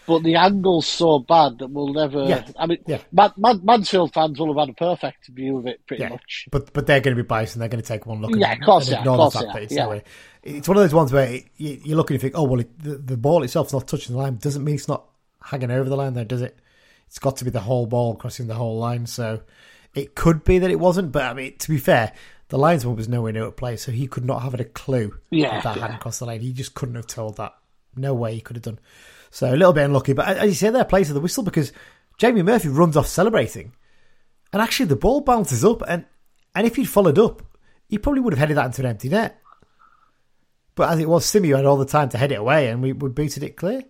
but the angle's so bad that we'll never. Yeah. I mean, yeah. Man, Man, Mansfield fans will have had a perfect view of it, pretty yeah. much. But but they're going to be biased and they're going to take one look. Yeah, and, of course, and yeah, of course, the fact that it's yeah. It's one of those ones where you, you look and you think, oh well, it, the, the ball itself's not touching the line. Doesn't mean it's not hanging over the line, there, does it? It's got to be the whole ball crossing the whole line. So it could be that it wasn't, but I mean, to be fair, the linesman was nowhere near at play, so he could not have had a clue yeah, that, yeah. hadn't crossed the line. He just couldn't have told that. No way he could have done. So a little bit unlucky, but as you say, there plays to the whistle because Jamie Murphy runs off celebrating, and actually the ball bounces up, and and if he'd followed up, he probably would have headed that into an empty net. But as it was, Simeu had all the time to head it away, and we, we booted it clear.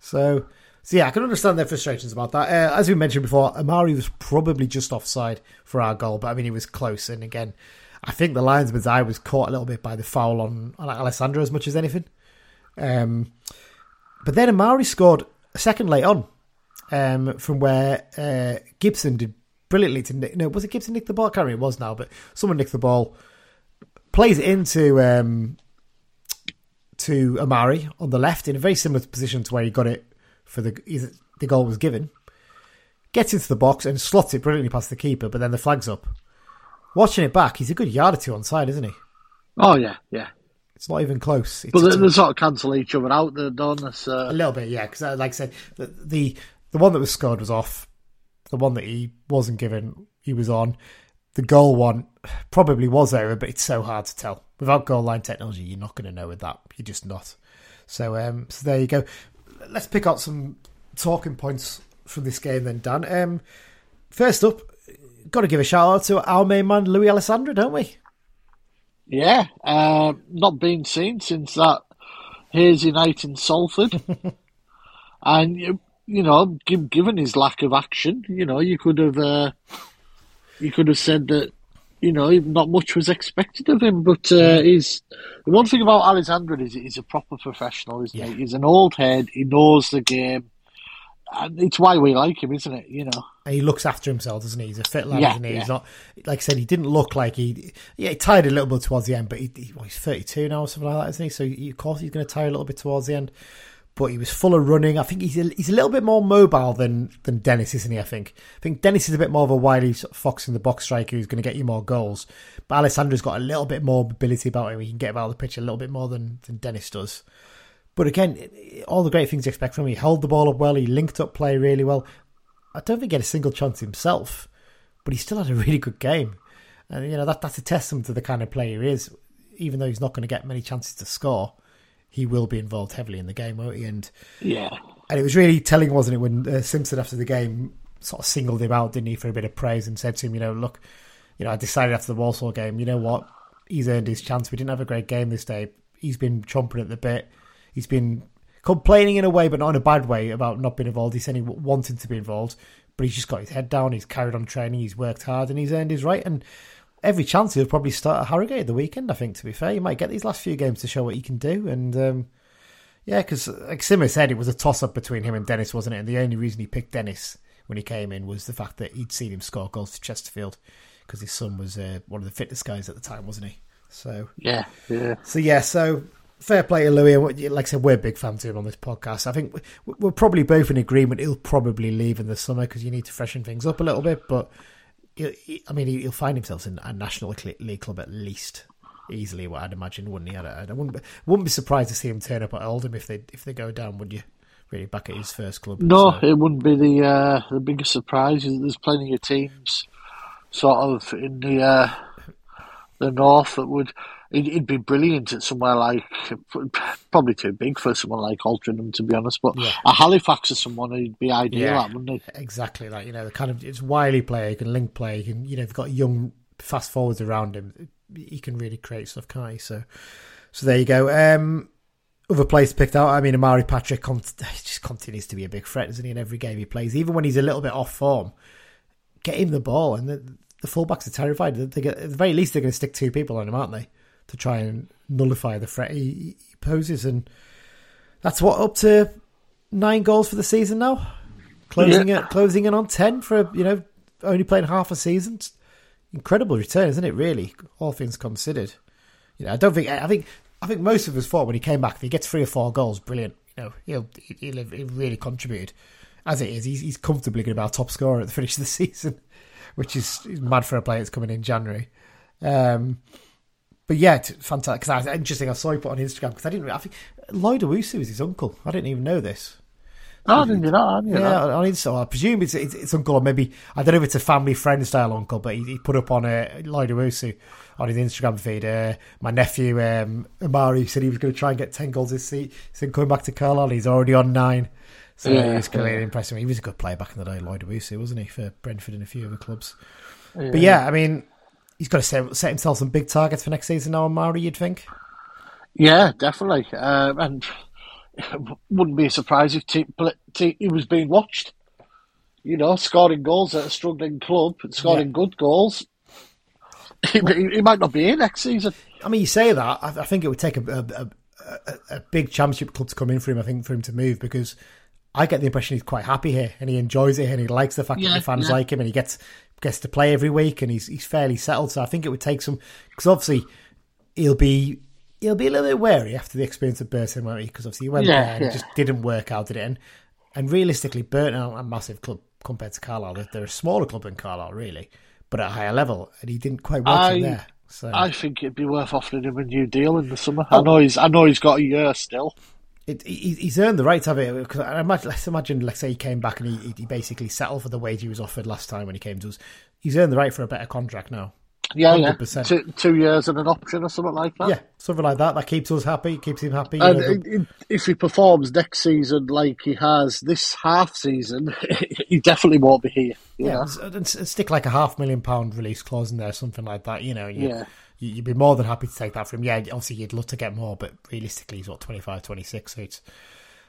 So, so yeah, I can understand their frustrations about that. Uh, as we mentioned before, Omari was probably just offside for our goal, but I mean he was close. And again, I think the linesman's eye was caught a little bit by the foul on, on Alessandra as much as anything. Um, but then Omari scored a second late on um, from where uh, Gibson did brilliantly to nick. No, was it Gibson nicked the ball? I can't remember. It was now, but someone nicked the ball, plays it into um, to Omari on the left in a very similar position to where he got it for the the goal was given. Gets into the box and slots it brilliantly past the keeper, but then the flag's up. Watching it back, he's a good yard or two on side, isn't he? Oh yeah, yeah. It's not even close. It's but they, they, sort of cancel each other out, there, don't they? So. A little bit, yeah. Because, uh, like I said, the, the the one that was scored was off. The one that he wasn't given, he was on. The goal one probably was over, but it's so hard to tell. Without goal line technology, you're not going to know with that. You're just not. So, um, so there you go. Let's pick out some talking points from this game then, Dan. Um, first up, got to give a shout out to our main man, Lewis Alessandra, don't we? Yeah, uh, not been seen since that hazy night in Salford. and, you, you know, given his lack of action, you know, you could have uh, you could have said that, you know, not much was expected of him. But uh, he's the one thing about Alessandra is he's a proper professional, isn't yeah. he? He's an old head. He knows the game and it's why we like him, isn't it? You know, and he looks after himself, doesn't he? He's a fit lad, yeah, isn't he? Yeah. He's not like I said. He didn't look like he. Yeah, he tired a little bit towards the end, but he, he well, he's thirty-two now or something like that, isn't he? So he, of course he's going to tire a little bit towards the end. But he was full of running. I think he's a, he's a little bit more mobile than than Dennis, isn't he? I think. I think Dennis is a bit more of a wily fox in the box striker who's going to get you more goals. But Alessandra's got a little bit more mobility about him. He can get about the pitch a little bit more than, than Dennis does. But again, all the great things you expect from him. He held the ball up well. He linked up play really well. I don't think he had a single chance himself, but he still had a really good game. And you know that that's a testament to the kind of player he is. Even though he's not going to get many chances to score, he will be involved heavily in the game, won't he? And yeah, and it was really telling, wasn't it, when uh, Simpson after the game sort of singled him out, didn't he, for a bit of praise and said to him, you know, look, you know, I decided after the Walsall game, you know what, he's earned his chance. We didn't have a great game this day. He's been chomping at the bit he's been complaining in a way, but not in a bad way, about not being involved. He's saying he wanting to be involved, but he's just got his head down. He's carried on training. He's worked hard, and he's earned his right. And every chance he'll probably start at Harrogate the weekend. I think to be fair, he might get these last few games to show what he can do. And um, yeah, because like Simmer said, it was a toss up between him and Dennis, wasn't it? And the only reason he picked Dennis when he came in was the fact that he'd seen him score goals for Chesterfield because his son was uh, one of the fittest guys at the time, wasn't he? So yeah, yeah. So yeah, so fair play to Lewis. Like I said, we're big fans of him on this podcast. I think we're probably both in agreement. He'll probably leave in the summer because you need to freshen things up a little bit. But I mean, he'll find himself in a national league club at least easily. What I'd imagine, wouldn't he? I, wouldn't be, wouldn't be surprised to see him turn up at Oldham if they if they go down. Would you? Really back at his first club. No, so. it wouldn't be the uh, the biggest surprise. There's plenty of teams, sort of in the uh, the north that would he'd, be brilliant at somewhere like probably too big for someone like Altrincham to be honest, but yeah. a Halifax or someone he'd be ideal yeah, at, wouldn't he? Exactly, like you know, the kind of it's wily player, he can link play, he can you know, they've got young fast forwards around him, he can really create stuff, can't he? So, so there you go. Um, other players picked out. I mean, Omari Patrick just continues to be a big threat, isn't he? In every game he plays, even when he's a little bit off form, get him the ball, and the, the fullbacks are terrified. They get, at the very least, they're going to stick two people on him, aren't they? To try and nullify the threat he, he poses. And that's what up to nine goals for the season now. Closing yeah. it, closing in on ten for you know only playing half a season. Incredible return, isn't it? Really, all things considered. You know, I don't think I think I think most of us thought when he came back, if he gets three or four goals, brilliant. You know, he'll he'll, he'll really contributed. As it is, he's, he's comfortably going to be our top scorer at the finish of the season, which is mad for a player that's coming in January. Um, but yeah, fantastic. Because interesting. I saw you put on Instagram because I didn't. I think Lloyd Owusu is his uncle. I didn't even know this. I didn't know that. Didn't yeah, that. on. I presume it's, it's, it's uncle or maybe I don't know if it's a family friend style uncle, but he, he put up on uh, Lloyd Owusu on his Instagram feed. Uh, my nephew um, Omari said he was going to try and get ten goals this season. He's coming back to Carlisle. He's already on nine. So yeah, was clearly yeah. impressive. He was a good player back in the day, Lloyd Owusu, wasn't he, for Brentford and a few other clubs. Yeah. But yeah, I mean, he's got to set, set himself some big targets for next season now, Mauri, you'd think? Yeah, definitely. Uh, and wouldn't be surprised if t- t- he was being watched. You know, scoring goals at a struggling club, scoring yeah. good goals. He, he, might not be here next season. I mean, you say that. I, I think it would take a, a, a, a, big championship club to come in for him. I think for him to move because I get the impression he's quite happy here and he enjoys it and he likes the fact yeah, that the fans yeah. like him and he gets gets to play every week and he's he's fairly settled. So I think it would take some because obviously he'll be he'll be a little bit wary after the experience of Burton, won't he? Because obviously he went Yeah, there and yeah. it just didn't work out, did it? And, and realistically, Burton are a massive club compared to Carlisle. They're- They're a smaller club than Carlisle, really, but at a higher level, and he didn't quite work I- in there. So I think it'd be worth offering him a new deal in the summer. Oh. I know he's I know he's got a year still. It, he, he's earned the right to have it. Because I imagine, let's imagine, let's say he came back and he, he basically settled for the wage he was offered last time when he came to us. He's earned the right for a better contract now. Yeah, yeah. 100%. Two, two years and an option or something like that. Yeah, something like that. That keeps us happy, keeps him happy. And know, the- i- i- if he performs next season like he has this half season, he definitely won't be here. Yeah, know? and stick like a half million pound release clause in there, something like that. You know, you, Yeah. You, you'd be more than happy to take that from him. Yeah, obviously you'd love to get more, but realistically, he's what 25, 26, so it's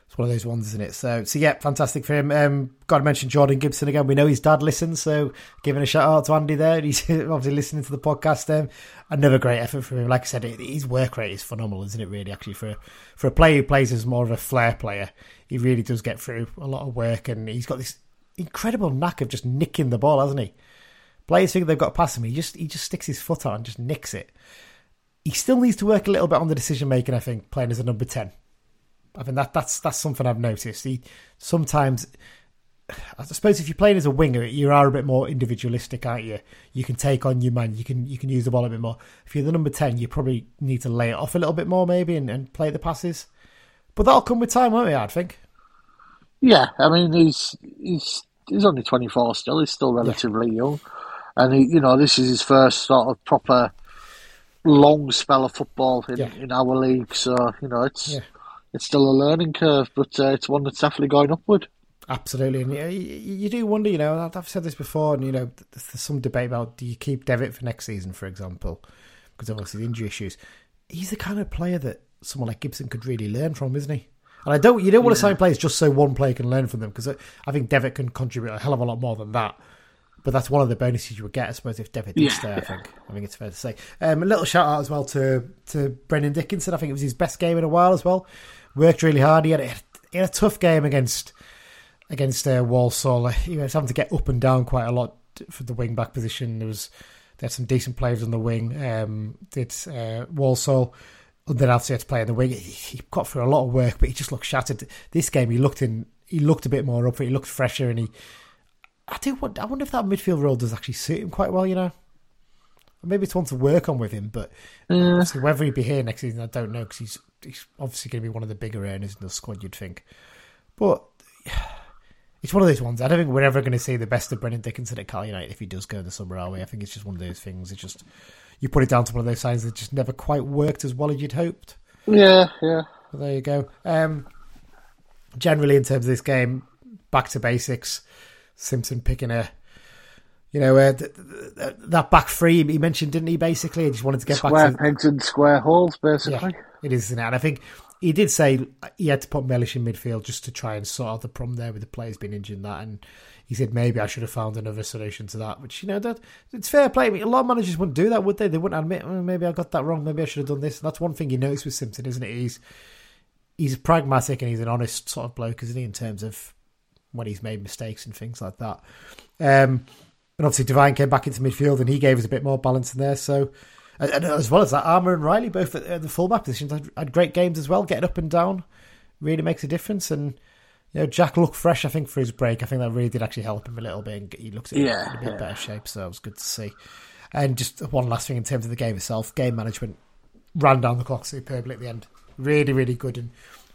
it's one of those ones, isn't it? So, so yeah, fantastic for him. Um, got to mention Jordan Gibson again. We know his dad listens, so giving a shout out to Andy there. He's obviously listening to the podcast. Um, another great effort from him. Like I said, it, his work rate is phenomenal, isn't it? Really, actually, for for a player who plays as more of a flair player, he really does get through a lot of work, and he's got this incredible knack of just nicking the ball, hasn't he? Players think they've got past him. He just he just sticks his foot out and just nicks it. He still needs to work a little bit on the decision making. I think playing as a number ten. I think that that's that's something I've noticed. He sometimes, I suppose, if you're playing as a winger, you are a bit more individualistic, aren't you? You can take on your man. You can you can use the ball a bit more. If you're the number ten, you probably need to lay it off a little bit more, maybe, and, and play the passes. But that'll come with time, won't it? I think. Yeah, I mean he's he's he's only twenty four still. He's still relatively young, and he, you know this is his first sort of proper long spell of football in, Yeah. in our league. So you know it's Yeah. it's still a learning curve, but uh, it's one that's definitely going upward. Absolutely, and you, you do wonder. You know, I've- said this before, and you know, there's some debate about do you keep Devitt for next season, for example, because obviously the injury issues. He's the kind of player that someone like Gibson could really learn from, isn't he? And I don't, you don't want to sign players just so one player can learn from them, because I think Devitt can contribute a hell of a lot more than that. But that's one of the bonuses you would get, I suppose, if Devitt did Yeah, stay. I think. I think it's fair to say. Um, a little shout out as well to to Brennan Dickenson. I think it was his best game in a while as well. Worked really hard. He had a, he had a tough game against against uh, Walsall. He was having to get up and down quite a lot for the wing back position. There was they had some decent players on the wing. Um, did uh, Walsall. And then obviously had to play in the wing. He, he got through a lot of work, but he just looked shattered. This game, he looked in. He looked a bit more up. for it. He looked fresher, and he. I do. want- I wonder if that midfield role does actually suit him quite well. You know, maybe it's one to work on with him, but whether he'd be here next season, I don't know because he's he's obviously going to be one of the bigger earners in the squad. You'd think, but it's one of those ones. I don't think we're ever going to see the best of Brennan Dickenson at Cal United if he does go in the summer, are we? I think it's just one of those things. It's just you put it down to one of those signs that just never quite worked as well as you'd hoped. Yeah, yeah. But there you go. Um, generally, in terms of this game, back to basics. Simpson picking a, you know, uh, th- th- th- that back three he mentioned, didn't he? Basically, he just wanted to get Square back to pegs and square holes, yeah, basically. it is, isn't? And I think he did say he had to put Mellish in midfield just to try and sort out the problem there with the players being injured and that. And he said maybe I should have found another solution to that. Which you know that it's fair play. I mean, a lot of managers wouldn't do that, would they? They wouldn't admit "Oh, maybe I got that wrong. Maybe I should have done this. And that's one thing you notice with Simpson, isn't it? He's he's pragmatic and he's an honest sort of bloke, isn't he? In terms of when he's made mistakes and things like that. Um, and obviously Devine came back into midfield and he gave us a bit more balance in there. So, and, and as well as that, Armer and Riley both at, at the fullback positions had, had great games as well. Getting up and down really makes a difference. And you know, Jack looked fresh. I think for his break, I think that really did actually help him a little bit. And he looks in, Yeah, in a bit yeah. better shape. So it was good to see. And just one last thing in terms of the game itself, game management ran down the clock superbly at the end. Really, really good, and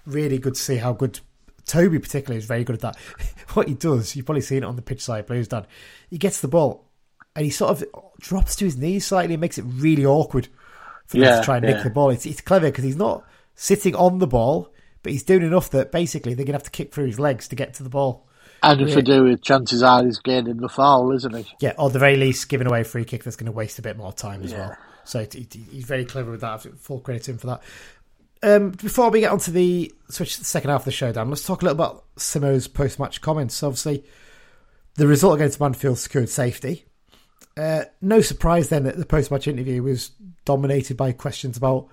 really good to see how good Tobi, particularly, is very good at that. what he does, you've probably seen it on the pitch side, Blues done. He gets the ball and he sort of drops to his knees slightly and makes it really awkward for them to try and yeah. nick the ball. It's, it's clever because he's not sitting on the ball, but he's doing enough that basically they're going to have to kick through his legs to get to the ball. And if Yeah. they do it, chances are he's gaining the foul, isn't he? Yeah, or at the very least, giving away a free kick that's going to waste a bit more time as Yeah. well. So he's very clever with that. Full credit to him for that. Um, before we get on to the switch to the second half of the showdown, let's talk a little about Simo's post match comments. Obviously, the result against Mansfield secured safety. Uh, no surprise then that the post match interview was dominated by questions about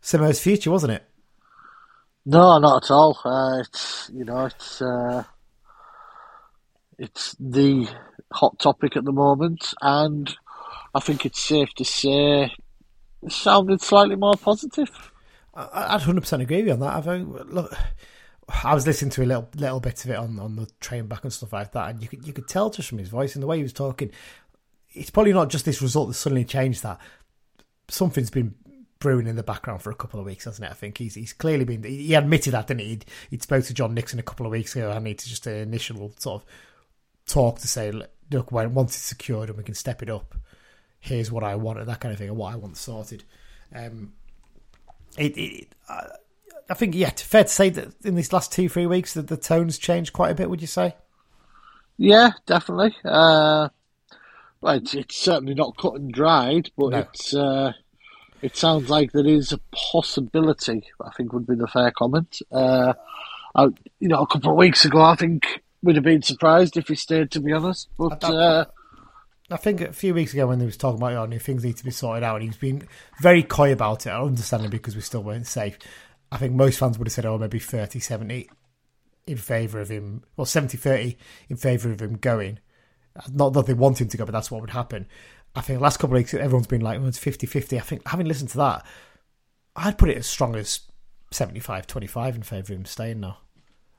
Simo's future, wasn't it? No, not at all. Uh, it's you know, it's uh, it's the hot topic at the moment, and I think it's safe to say it sounded slightly more positive. I, I'd hundred percent agree with you on that. I think look, I was listening to a little little bits of it on, on the train back and stuff like that, and you could you could tell just from his voice and the way he was talking. It's probably not just this result that suddenly changed that. Something's been brewing in the background for a couple of weeks, hasn't it? I think he's he's clearly been. He admitted that, didn't he? He'd, he'd spoke to John Nixon a couple of weeks ago. I need to just an initial sort of talk to say, look, when once it's secured and we can step it up, here's what I want, and that kind of thing, and what I want sorted. Um, it, it uh, I think yeah, fair to say that in these last two three weeks that the tone's changed quite a bit. Would you say? Yeah, definitely. Uh, well, it's, it's, certainly not cut and dried, but no. it's uh, it sounds like there is a possibility. I think would be the fair comment. Uh, I, you know, a couple of weeks ago, I think we'd have been surprised if he stayed. To be honest, but. I think a few weeks ago when he was talking about oh, new things need to be sorted out, and he's been very coy about it. I understand it because we still weren't safe. I think most fans would have said, oh, maybe 30 70 in favour of him, well, 70 30 in favour of him going. Not that they want him to go, but that's what would happen. I think the last couple of weeks, everyone's been like, it's 50 50. I think, having listened to that, I'd put it as strong as 75 25 in favour of him staying now.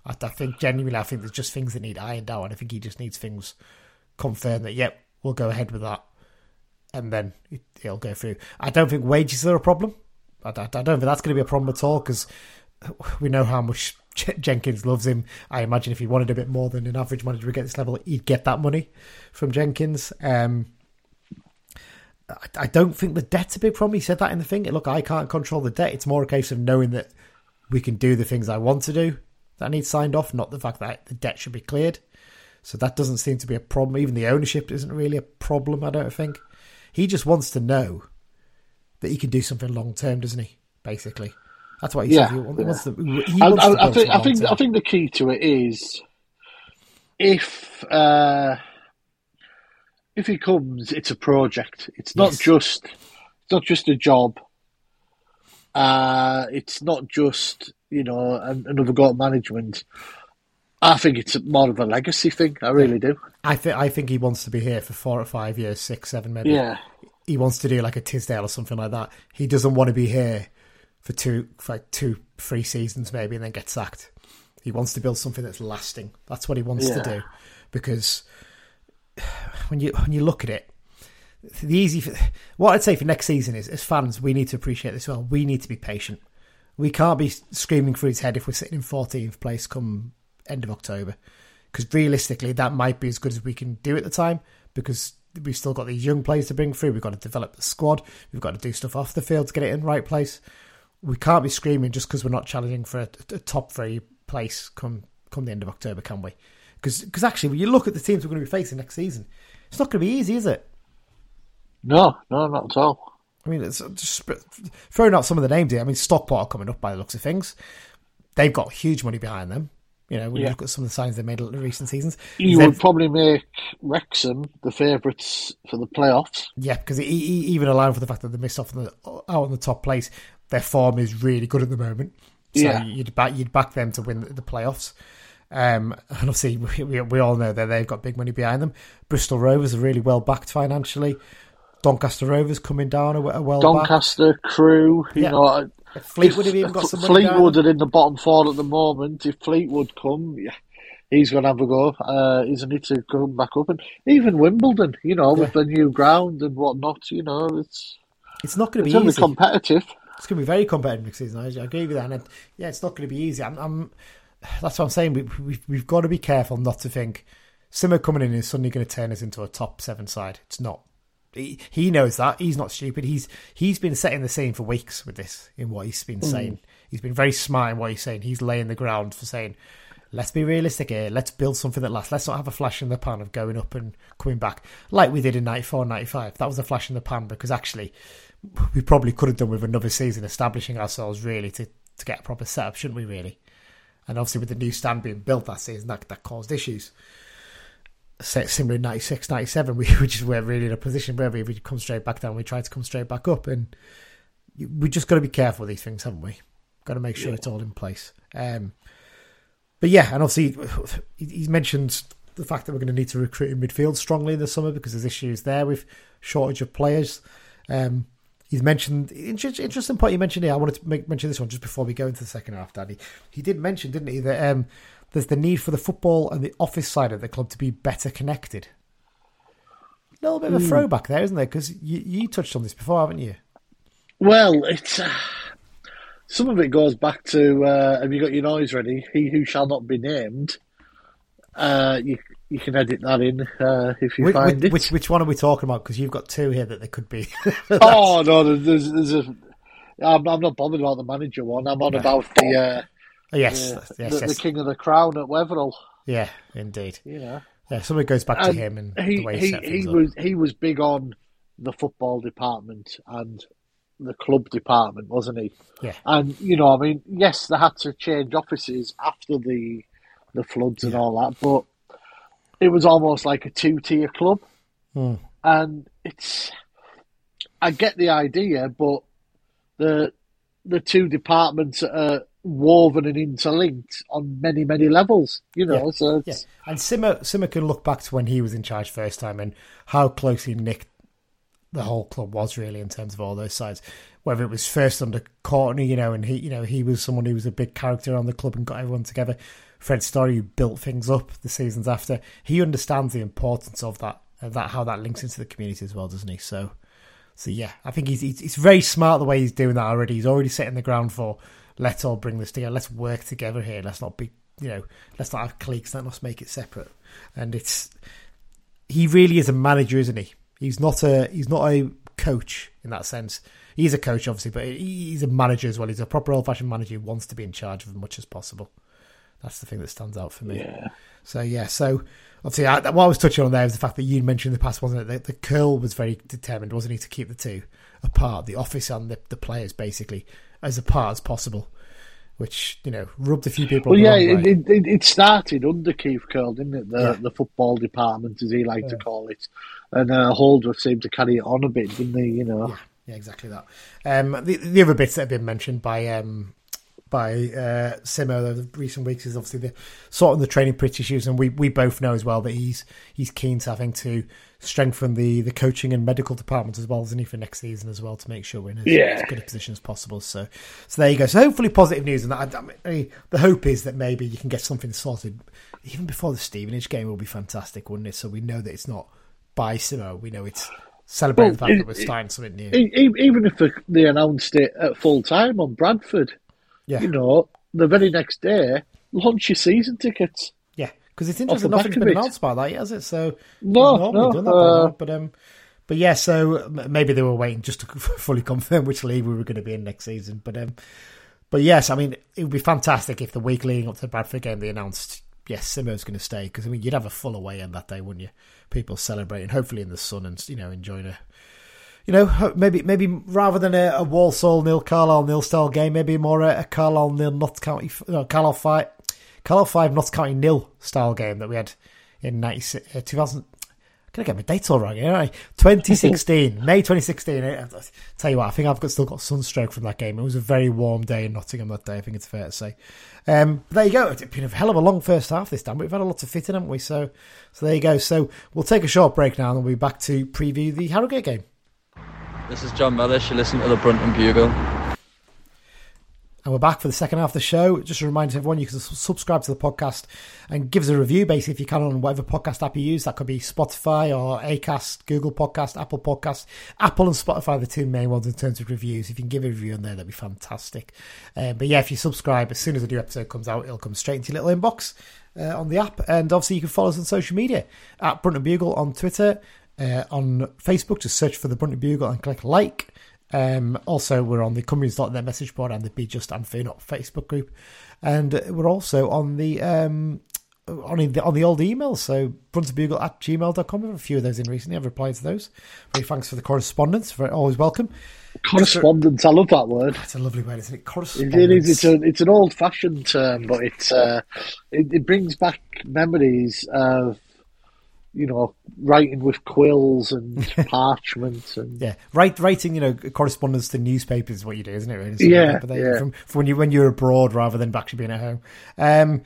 I, I, think genuinely, I think there's just things that need ironed out, and I think he just needs things confirmed that, yep, we'll go ahead with that, and then it, will go through. I don't think wages are a problem. I, I, I don't think that's going to be a problem at all because we know how much Jenkins loves him. I imagine if he wanted a bit more than an average manager get this level, he'd get that money from Jenkins. Um, I, I don't think the debt's a big problem. He said that in the thing. Look, I can't control the debt. It's more a case of knowing that we can do the things I want to do that need signed off, not the fact that the debt should be cleared. So that doesn't seem to be a problem. Even the ownership isn't really a problem, I don't think. He just wants to know that he can do something long term, doesn't he? Basically, that's what he yeah, said. He wants, yeah. to, he wants I, I, I think I think I think the key to it is if uh, if he comes, it's a project. It's not yes. just it's not just a job. Uh, it's not just you know another go at management. I think it's more of a legacy thing. I really do. I think I think he wants to be here for four or five years, six, seven, maybe. Yeah. He wants to do like a Tisdale or something like that. He doesn't want to be here for two, for like two, three seasons maybe, and then get sacked. He wants to build something that's lasting. That's what he wants yeah. to do, because when you when you look at it, the easy what I'd say for next season is as fans we need to appreciate this well. We need to be patient. We can't be screaming through his head if we're sitting in 14th place come end of October. Because realistically, that might be as good as we can do at the time because we've still got these young players to bring through. We've got to develop the squad. We've got to do stuff off the field to get it in the right place. We can't be screaming just because we're not challenging for a, a, top three place come come the end of October, can we? Because actually, when you look at the teams we're going to be facing next season, it's not going to be easy, is it? No, no, not at all. I mean, it's just throwing out some of the names here. I mean, Stockport coming up by the looks of things. They've got huge money behind them. You know, when yeah. you look at some of the signs they made in recent seasons, you would probably make Wrexham the favourites for the playoffs. Yeah, because even allowing for the fact that they missed off on the, out on the top place, their form is really good at the moment. So yeah. you'd back you'd back them to win the, playoffs. Um, and obviously, we, we, we, all know that they've got big money behind them. Bristol Rovers are really well backed financially. Doncaster Rovers coming down a, a well Doncaster. Crewe, you yeah. know, Fleetwood have even got some Fleetwood are in the bottom four at the moment. If Fleetwood come, yeah, he's going to have a go, uh, isn't he, to come back up? And even Wimbledon, you know, yeah. with the new ground and whatnot, you know, it's it's not going to be easy. competitive. It's going to be very competitive next season. I, agree with that. And yeah, it's not going to be easy. I'm, I'm that's what I'm saying. We, we, we've got to be careful not to think Simmer coming in is suddenly going to turn us into a top seven side. It's not. He, he knows that. He's not stupid. He's he's been setting the scene for weeks with this in what he's been mm. saying. He's been very smart in what he's saying. He's laying the ground for saying, let's be realistic here. Let's build something that lasts. Let's not have a flash in the pan of going up and coming back like we did in 94, 95. That was a flash in the pan because actually we probably could have done with another season establishing ourselves really to, to get a proper setup, shouldn't we really? And obviously with the new stand being built that season, that, that caused issues similar in 96, 97, we, we just weren't really in a position where we, we come straight back down. We tried to come straight back up. And we just got to be careful with these things, haven't we? Got to make sure yeah. it's all in place. Um, but yeah, and obviously, he mentioned the fact that we're going to need to recruit in midfield strongly in the summer because there's issues there with shortage of players. Um, he's mentioned interesting point you mentioned here. I wanted to make, mention this one just before we go into the second half, Danny. He did mention, didn't he, that um, there's the need for the football and the office side of the club to be better connected. A little bit of a mm. throwback there, isn't there? Because you, you touched on this before, haven't you? Well, it's uh, some of it goes back to uh, have you got your noise ready? He who shall not be named. Uh, you you can edit that in uh, if you which, find which, it. Which which one are we talking about? Because you've got two here that there could be. oh no, there's, there's a. I'm, I'm not bothered about the manager one. I'm on about the. Uh, yes, uh, yes, the, yes. the, king of the crown at Wetherell. Yeah, indeed. Yeah, yeah. Some of it goes back to him and he, the way he, he, he was he was big on the football department and the club department, wasn't he? Yeah. And you know, I mean, yes, they had to change offices after the the floods and all that, but it was almost like a two tier club. Mm. And it's I get the idea, but the the two departments are woven and interlinked on many, many levels. You know, yeah. so yeah. And Simmer Simmer can look back to when he was in charge first time and how closely Nick the whole club was really in terms of all those sides. Whether it was first under Courtenay, you know, and he, you know, he was someone who was a big character on the club and got everyone together. Fred Story, who built things up the seasons after, he understands the importance of that, and that how that links into the community as well, doesn't he? So, so yeah, I think he's he's, he's very smart the way he's doing that already. He's already setting the ground for let's all bring this together. Let's work together here. Let's not be, you know, let's not have cliques. Let's make it separate. And it's he really is a manager, isn't he? He's not a he's not a coach in that sense. He's a coach, obviously, but he's a manager as well. He's a proper old fashioned manager who wants to be in charge of as much as possible. That's the thing that stands out for me. Yeah. So yeah, so obviously I, what I was touching on there was the fact that you mentioned in the past, wasn't it? The, the Curle was very determined, wasn't he, to keep the two apart, the office and the, the players basically as apart as possible which you know rubbed a few people. Well, yeah, it, it, it, started under Keith Curle, didn't it? The yeah. the football department, as he liked yeah. to call it, and uh, Holdsworth seemed to carry it on a bit, didn't he? You know. Yeah, yeah exactly that. Um, the the other bits that have been mentioned by um, by uh, Simo over the recent weeks is obviously the sort of the training pitch issues, and we, we both know as well that he's he's keen to having to strengthen the, the coaching and medical department as well, isn't he, for next season as well to make sure we're in as, yeah. as good a position as possible. So so there you go. So hopefully positive news, and that, I mean, the hope is that maybe you can get something sorted even before the Stevenage game will be fantastic, wouldn't it? So we know that it's not by Simo, we know it's celebrating well, the fact it, that we're starting something new. Even if they announced it at full time on Bradford yeah. you know, the very next day, launch your season tickets. Yeah, because it's interesting. Nothing's been announced by that, yet, has it? So no, no. Done that uh, but um, but yeah. So maybe they were waiting just to fully confirm which league we were going to be in next season. But um, but yes, I mean, it would be fantastic if the week leading up to the Bradford game they announced yes, Simo's going to stay because I mean you'd have a full away end that day, wouldn't you? People celebrating, hopefully in the sun and you know enjoying a you know, maybe maybe rather than a, a Walsall nil Carlisle nil style game, maybe more a, a Carlisle nil Notts County no, Carlisle five Carlisle five Notts County nil style game that we had in 90, uh, 2000. Can I get my dates all wrong here? Right? 2016, May 2016. I, I tell you what, I think I've got, still got sunstroke from that game. It was a very warm day in Nottingham that day. I think it's fair to say. Um, there you go. It's been a hell of a long first half this time. We've had a lot of fitting, haven't we? So, so there you go. So we'll take a short break now, and we'll be back to preview the Harrogate game. This is Jon Mellish. You listen to the Brunton Bugle. And we're back for the second half of the show. Just a reminder to everyone, you can subscribe to the podcast and give us a review, basically, if you can, on whatever podcast app you use. That could be Spotify or Acast, Google Podcast, Apple Podcast. Apple and Spotify are the two main ones in terms of reviews. If you can give a review on there, that'd be fantastic. Um, but yeah, if you subscribe, as soon as a new episode comes out, it'll come straight into your little inbox uh, on the app. And obviously, you can follow us on social media at Brunton Bugle on Twitter, uh, on Facebook. Just search for the Brunton Bugle and click like. Um, also, we're on the Cumbrians.net message board and the Be Just and Fear Not Facebook group. And we're also on the um, on the on the old emails. So bruntonbugle at gmail.com. We have a few of those in recently. I've replied to those. Very thanks for the correspondence. Very, always welcome. Correspondence. I love that word. It's a lovely word, isn't it? Correspondence. It is. It's, a, it's an old fashioned term, but it's uh, it, it brings back memories of you know, writing with quills and parchment and yeah, write writing you know correspondence to newspapers is what you do, isn't it? Really? So yeah, yeah. From, from, when you when you're abroad rather than actually being at home. Um,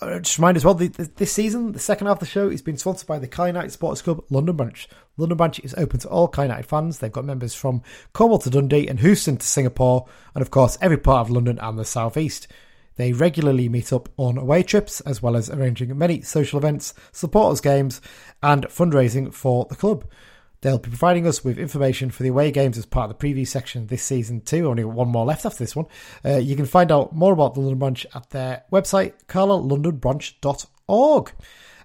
Uh, just remind as well, the, the, this season, the second half of the show is being sponsored by the Kai United Sports Club London branch. London branch is open to all Kai United fans. They've got members from Cornwall to Dundee and Houston to Singapore, and of course, every part of London and the South East. They regularly meet up on away trips, as well as arranging many social events, supporters games, and fundraising for the club. They'll be providing us with information for the away games as part of the preview section this season too. Only one more left after this one. Uh, you can find out more about the London Branch at their website, carlislelondonbranch.org.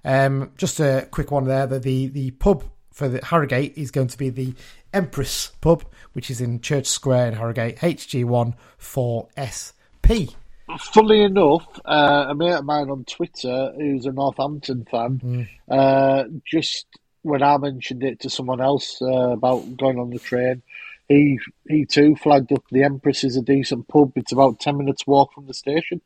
Um, just a quick one there. That the the pub for the Harrogate is going to be the Empress Pub, which is in Church Square in Harrogate, HG1 4SP. Funnily enough, uh, a mate of mine on Twitter who's a Northampton fan mm. uh, just when I mentioned it to someone else uh, about going on the train, he he too flagged up the Empress is a decent pub. It's about ten minutes walk from the station.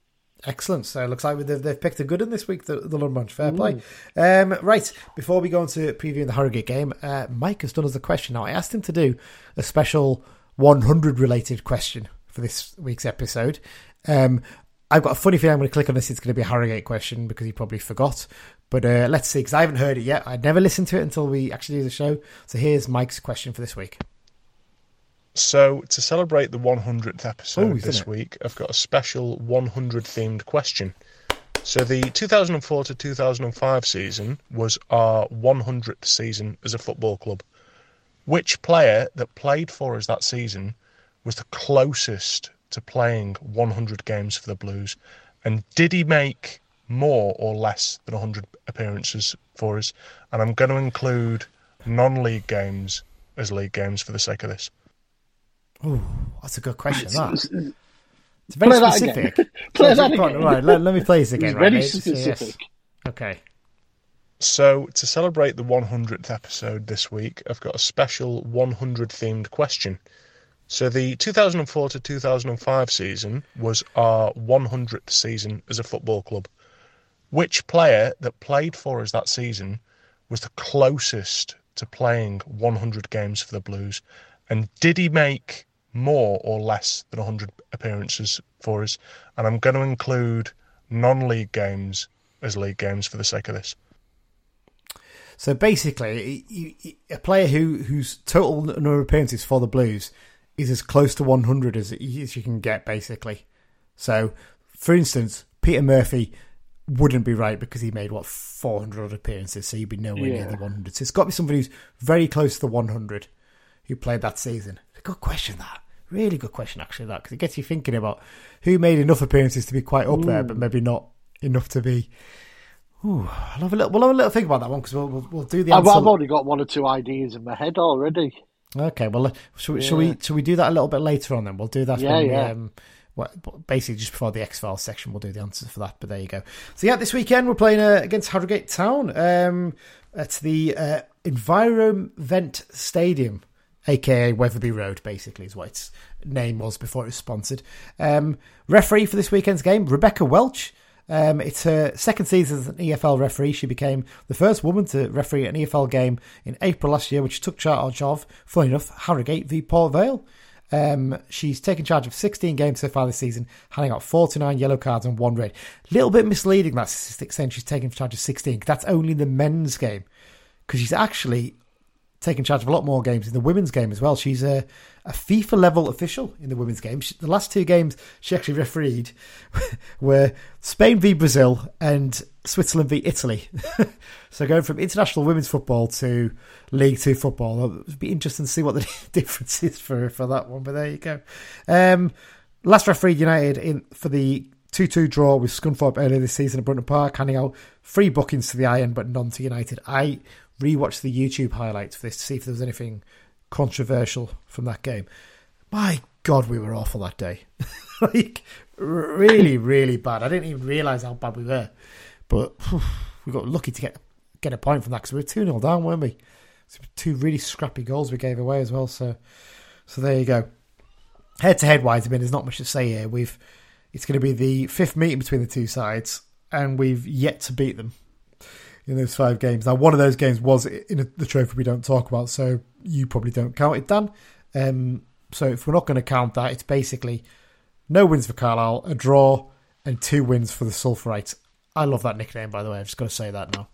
Excellent. So it looks like they've, they've picked a good one this week, the, the London Bunch. Fair play. Um, right, before we go into previewing the Harrogate game, uh, Mike has done us a question. Now, I asked him to do a special 100 related question for this week's episode. Um, I've got a funny feeling I'm going to click on this. It's going to be a Harrogate question because he probably forgot. But uh, let's see, because I haven't heard it yet. I'd never listened to it until we actually do the show. So here's Mike's question for this week. So, to celebrate the 100th episode Ooh, this week, I've got a special 100 themed question. So, the 2004 to 2005 season was our 100th season as a football club. Which player that played for us that season was the closest to playing 100 games for the Blues? And did he make more or less than 100 appearances for us. And I'm going to include non league games as league games for the sake of this. Oh, that's a good question. That. It's very play specific. That play that again. Right, let, let, me play this again. It's right, very specific. Yes. Okay. So, to celebrate the 100th episode this week, I've got a special 100 themed question. So, the 2004 to 2005 season was our 100th season as a football club which player that played for us that season was the closest to playing 100 games for the Blues? And did he make more or less than 100 appearances for us? And I'm going to include non league games as league games for the sake of this. So basically, a player who whose total number of appearances for the Blues is as close to 100 as, as you can get, basically. So, for instance, Peter Murphy wouldn't be right because he made what 400 appearances, so he'd be nowhere yeah. near the 100. So it's got to be somebody who's very close to the 100 who played that season. Good question, that really good question actually. That because it gets you thinking about who made enough appearances to be quite up Ooh. there, but maybe not enough to be. Ooh, I'll have a little. We'll have a little think about that one because we'll, we'll, we'll do the. I've, I've, already got one or two ideas in my head already. Okay, well, shall, we, yeah. should we should we do that a little bit later on? Then we'll do that. Yeah, when, yeah. Um, well, basically just before the X Files section, we'll do the answers for that. But there you go. So yeah, this weekend we're playing uh, against Harrogate Town um, at the uh, EnviroVent Stadium, aka Wetherby Road. Basically, is what its name was before it was sponsored. Um, referee for this weekend's game, Rebecca Welch. Um, it's her second season as an EFL referee. She became the first woman to referee an EFL game in April last year, which she took charge of, funny enough, Harrogate v Port Vale. Um, she's taken charge of 16 games so far this season, handing out 49 yellow cards and one red. Little bit misleading that statistic saying she's taken charge of 16. That's only the men's game because she's actually taken charge of a lot more games in the women's game as well. She's a, a FIFA level official in the women's game. She, the last two games she actually refereed were Spain v Brazil and Switzerland v Italy. so going from international women's football to League Two football, it'd be interesting to see what the difference is for for that one. But there you go. Um, last referee United in for the 2-2 draw with Scunthorpe earlier this season at Brunton Park, handing out free bookings to the Iron but none to United. I rewatched the YouTube highlights for this to see if there was anything controversial from that game. My God, we were awful that day. like, really, really bad. I didn't even realise how bad we were. But whew, we got lucky to get get a point from that because we were 2 0 down, weren't we? So two really scrappy goals we gave away as well. So, so there you go. Head to head wise, I mean, there's not much to say here. We've it's going to be the fifth meeting between the two sides, and we've yet to beat them in those five games. Now, one of those games was in the trophy we don't talk about, so you probably don't count it, Dan. Um, so if we're not going to count that, it's basically no wins for Carlisle, a draw, and two wins for the Sulphurites. I love that nickname, by the way. I've just got to say that now.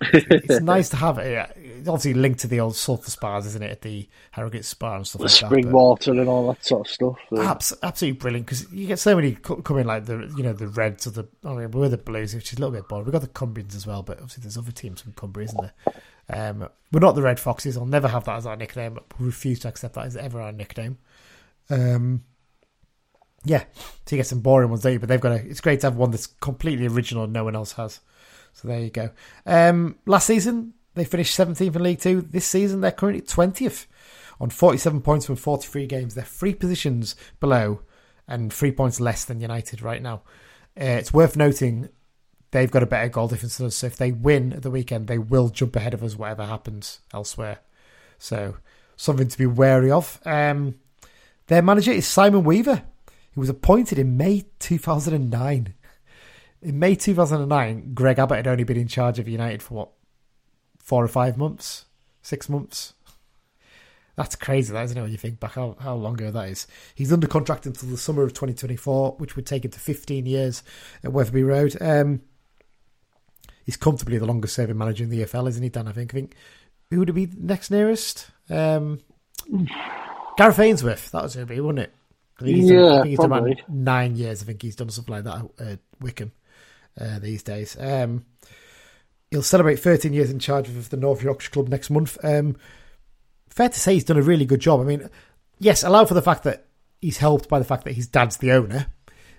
It's nice to have it. It's obviously linked to the old sulphur spas, isn't it? At the Harrogate Spa and stuff The like spring that. water and all that sort of stuff. Abs- absolutely brilliant because you get so many co- coming like the you know the Reds or the I mean we're the Blues, which is a little bit boring. We've got the Cumbrians as well, but obviously there's other teams from Cumbria, isn't there? Um, we're not the Red Foxes. I'll never have that as our nickname. We refuse to accept that as ever our nickname. Um, yeah, so you get some boring ones, don't you? But they've got a. It's great to have one that's completely original and no one else has. So there you go. Um, last season they finished 17th in League Two. This season they're currently 20th on 47 points from 43 games. They're three positions below and three points less than United right now. Uh, it's worth noting they've got a better goal difference than us. So if they win at the weekend, they will jump ahead of us, whatever happens elsewhere. So something to be wary of. Um, their manager is Simon Weaver. He was appointed in May 2009. In May 2009, Greg Abbott had only been in charge of United for what, four or five months, six months. That's crazy, that isn't it? When you think back how, how long ago that is. He's under contract until the summer of 2024, which would take him to 15 years at Wetherby Road. Um, he's comfortably the longest serving manager in the EFL, isn't he, Dan? I think. I think who would it be next nearest? Um, Gareth Ainsworth. That was who it'd be, wouldn't it? I think he's done, I Yeah, think he's done about probably. nine years. I think he's done something like that at uh, Wycombe uh, these days. Um, he'll celebrate 13 years in charge of the North Yorkshire club next month. Um, fair to say he's done a really good job. I mean, yes, allow for the fact that he's helped by the fact that his dad's the owner,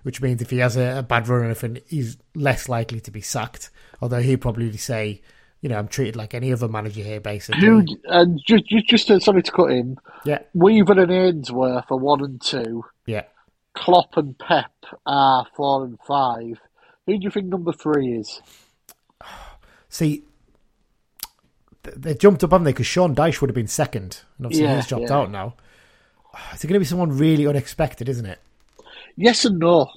which means if he has a, a bad run or anything, he's less likely to be sacked. Although he'd probably say, you know, I'm treated like any other manager here, basically. and just, just, just to, sorry to cut in, Yeah, Weaver and Ainsworth are one and two. yeah. Klopp and Pep are four and five. Who do you think number three is? See, th- they jumped up, haven't they? Because Sean Dyche would have been second, and obviously Yeah, he's dropped yeah. out now. It's going to be someone really unexpected, isn't it? Yes and no.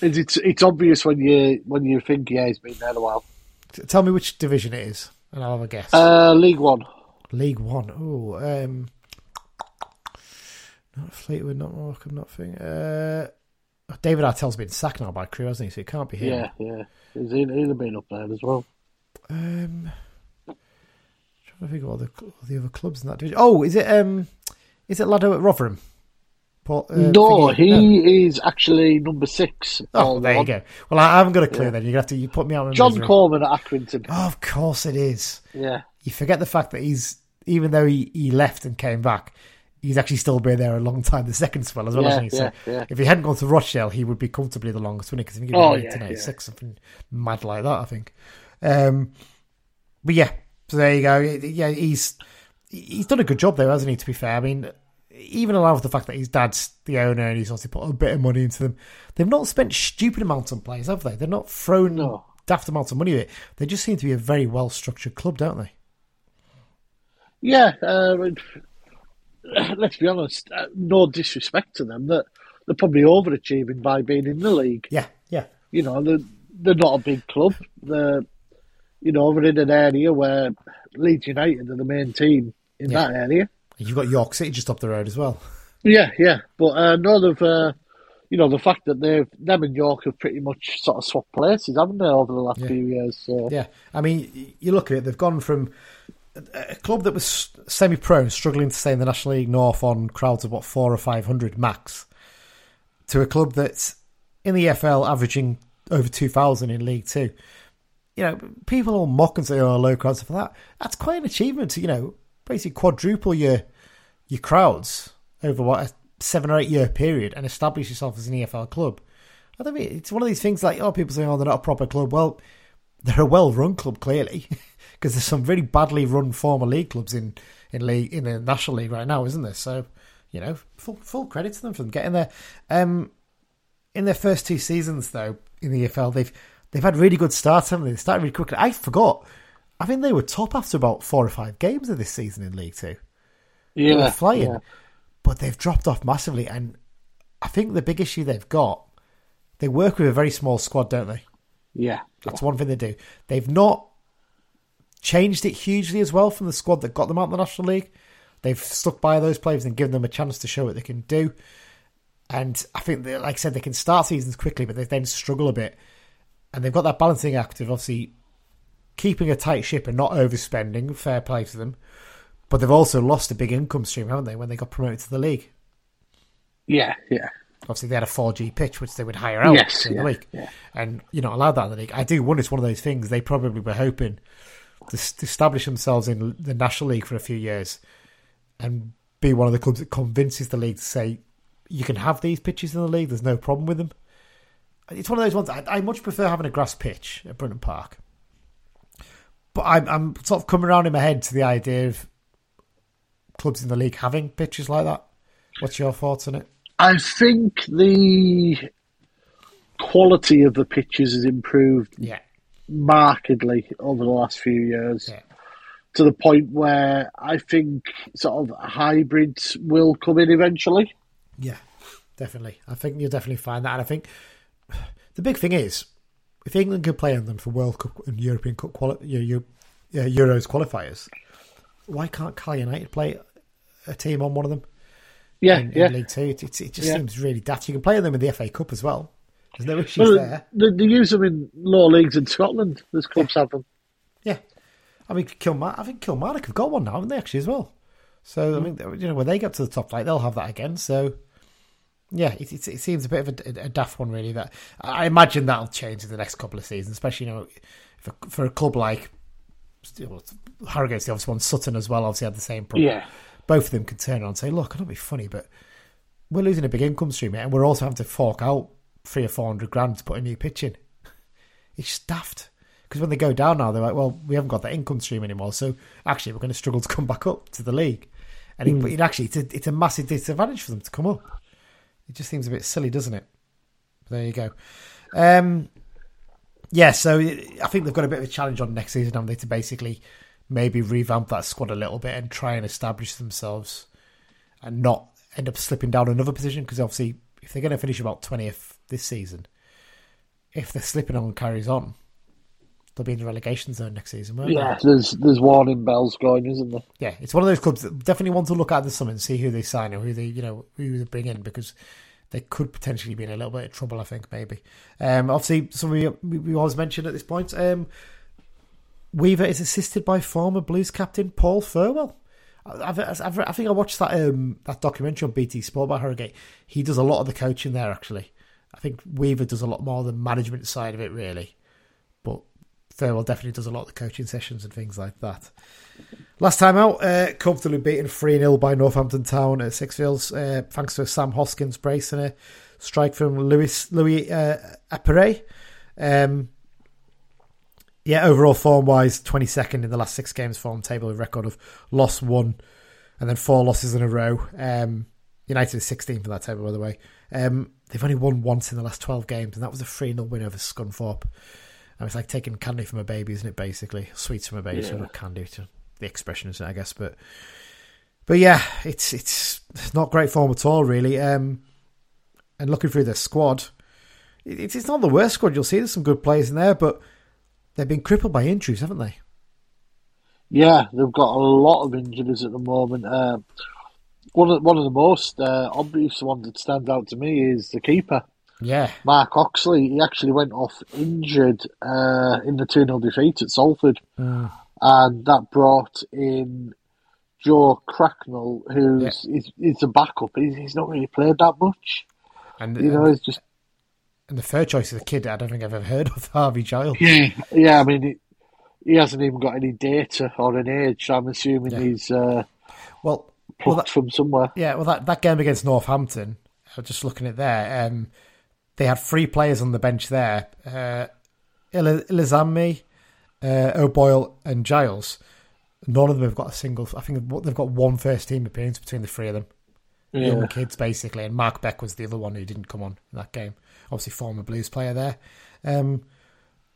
It's, it's it's obvious when you when you think yeah he's been there a while. Tell me which division it is, and I'll have a guess. Uh, League One. League One. Oh, um, not Fleetwood, not Morecambe, not thing. Uh, David Artell's been sacked now by Crewe, hasn't he? So it can't be him. Yeah, yeah. He's have been up there as well. Um, trying to think of all the all the other clubs in that division. Oh, is it um, is it Lado at Rotherham? Paul, uh, no, he is actually number six. Oh, there you go. Well, I haven't got a clue. Yeah. Then you're gonna have to you put me out. John misery. Coleman at Accrington. Oh, of course it is. Yeah, You forget the fact that he's even though he, he left and came back, he's actually still been there a long time. The second spell as well, Yeah? So yeah, if he hadn't gone to Rochdale, he would be comfortably the longest, wouldn't? Because I think he'd Oh, been yeah, 1996, something mad like that. I think. Um, but yeah, so there you go. Yeah, he's he's done a good job there, hasn't he? To be fair, I mean, even along with the fact that his dad's the owner and he's obviously put a bit of money into them, they've not spent stupid amounts on players, have they? They're not thrown No. daft amounts of money at it. They just seem to be a very well structured club, don't they? yeah. Uh, let's be honest. Uh, no disrespect to them, that they're probably overachieving by being in the league. Yeah, yeah. You know, they're they're not a big club. They're you know over in an area where Leeds United are the main team in Yeah. that area. You've got York City just up the road as well. Yeah, yeah. But uh, no, they've, uh, you know, the fact that they've them and York have pretty much sort of swapped places, haven't they, over the last Yeah. few years? So Yeah, I mean, you look at it; they've gone from a club that was semi-pro, and struggling to stay in the National League North on crowds of what four or five hundred max, to a club that's in the EFL averaging over two thousand in League Two. You know, people all mock and say, "Oh, low crowds for that." That's quite an achievement you know basically quadruple your your crowds over what a seven or eight year period and establish yourself as an EFL club. I don't mean it's one of these things like oh people say oh they're not a proper club. Well, they're a well run club clearly because there's some really badly run former league clubs in in league in the national league right now, isn't there? So you know full full credit to them for them getting there. Um, in their first two seasons though in the EFL they've they've had really good starts, haven't they? They started really quickly. I forgot. I think they were top after about four or five games of this season in League Two. They were yeah, flying, yeah. but they've dropped off massively. And I think the big issue they've got, they work with a very small squad, don't they? yeah, That's one thing they do. They've not changed it hugely as well from the squad that got them out of the National League. They've stuck by those players and given them a chance to show what they can do. And I think, that, like I said, they can start seasons quickly, but they then struggle a bit. and they've got that balancing act of obviously keeping a tight ship and not overspending. Fair play to them, but they've also lost a big income stream, haven't they? When they got promoted to the league. Yeah, yeah. Obviously, they had a 4G pitch, which they would hire out Yes, in yeah, the week, yeah. and you're not allowed that in the league. I do wonder it's one of those things they probably were hoping to, to establish themselves in the National League for a few years and be one of the clubs that convinces the league to say you can have these pitches in the league. There's no problem with them. It's one of those ones. I, I much prefer having a grass pitch at Brunton Park, but I'm, I'm sort of coming around in my head to the idea of clubs in the league having pitches like that. What's your thoughts on it? I think the quality of the pitches has improved Yeah, markedly over the last few years yeah. to the point where I think sort of hybrids will come in eventually. Yeah, definitely. I think you'll definitely find that. And I think the big thing is if England can play on them for World Cup and European Cup quali- you know, uh, Euros qualifiers, why can't Cal United play a team on one of them Yeah, in, yeah. in League Two? It, it, it just Yeah. seems really daft. You can play on them in the FA Cup as well. There's no issues Well, there. they, they use them in lower leagues in Scotland. There's clubs have them. Yeah. I mean, Kilmar- I think Kilmarnock have got one now, haven't they, actually, as well? So, I hmm. mean, you know, when they get to the top flight, they'll have that again. So, yeah, it, it, it seems a bit of a, a daft one, really. That I imagine that'll change in the next couple of seasons, especially, you know, for, for a club like you know, Harrogate's the obvious one, Sutton as well, obviously had the same problem. Yeah. Both of them can turn around and say, look, I don't be funny, but we're losing a big income stream here, and we're also having to fork out three or four hundred grand to put a new pitch in. It's daft. Because when they go down now, they're like, well, we haven't got that income stream anymore, so actually we're going to struggle to come back up to the league. And it, but it actually, it's a, it's a massive disadvantage for them to come up. It just seems a bit silly, doesn't it? But there you go. Um, yeah, so I think they've got a bit of a challenge on next season, haven't they, to basically maybe revamp that squad a little bit and try and establish themselves and not end up slipping down another position. Because obviously, if they're going to finish about 20th this season, if they're slipping on and carries on, they'll be in the relegation zone next season, won't they? Yeah, they? there's there's warning bells going, isn't there? Yeah, it's one of those clubs that definitely want to look at the summer and see who they sign or who they, you know, who they bring in because they could potentially be in a little bit of trouble. I think maybe. Um, obviously, some we, we we always mentioned at this point. Um, Weaver is assisted by former Blues captain Paul Thirlwell. I've, I've, I think I watched that um, that documentary on BT Sport by Harrogate. He does a lot of the coaching there. Actually, I think Weaver does a lot more the management side of it, really. But Thirlwell definitely does a lot of the coaching sessions and things like that. Last time out, uh, comfortably beaten 3 0 by Northampton Town at Sixfields, uh, thanks to Sam Hoskins brace and a strike from Louis Louis uh. Um, yeah, overall form wise, 22nd in the last six games form table, a record of loss one and then four losses in a row. Um, United is 16th in that table, by the way. Um, they've only won once in the last 12 games, and that was a 3 0 win over Scunthorpe. And it's like taking candy from a baby, isn't it? Basically, sweets from a baby. So Yeah. not candy, to the expression isn't it, I guess. But but yeah, it's it's not great form at all, really. Um, and looking through their squad, it, it's not the worst squad. You'll see there's some good players in there, but they've been crippled by injuries, haven't they? Yeah, they've got a lot of injuries at the moment. Uh, one of one of the most uh, obvious ones that stands out to me is the keeper, Yeah, Mark Oxley. He actually went off injured uh, in the 2 0 defeat at Salford, Mm. and that brought in Joe Cracknell, who's he's, he's a backup. He's, he's not really played that much. and You know, he's just and the third choice is a kid I don't think I've ever heard of, Harvey Giles. yeah, yeah. I mean, he, he hasn't even got any data or an age. So I'm assuming Yeah. he's uh, Well, well, that, from somewhere. Yeah, well, that, that game against Northampton, uh, just looking at there, um, they had three players on the bench there uh, Il- Ilizami, uh, O'Boyle, and Giles. None of them have got a single. I think they've got one first team appearance between the three of them. Young kids, basically. And Mark Beck was the other one who didn't come on in that game. Obviously, former Blues player there. Um,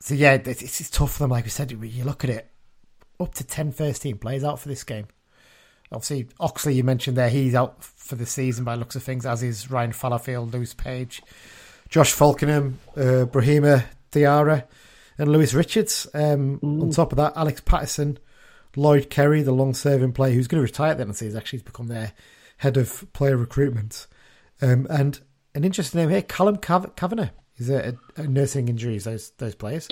so, yeah, it's, it's tough for them. Like we said, you look at it, up to 10 first team players out for this game. Obviously, Oxley, you mentioned there, he's out for the season by looks of things, as is Ryan Fallowfield, Lewis Page, Josh Falkingham, uh, Brahima Diarra, and Lewis Richards. Um, On top of that, Alex Pattison, Lloyd Kerry, the long serving player who's going to retire at the end of the season, actually, he's become their head of player recruitment. Um, and an interesting name here, Callum Cav- Kavanagh He's a, a, nursing injuries. Those those players.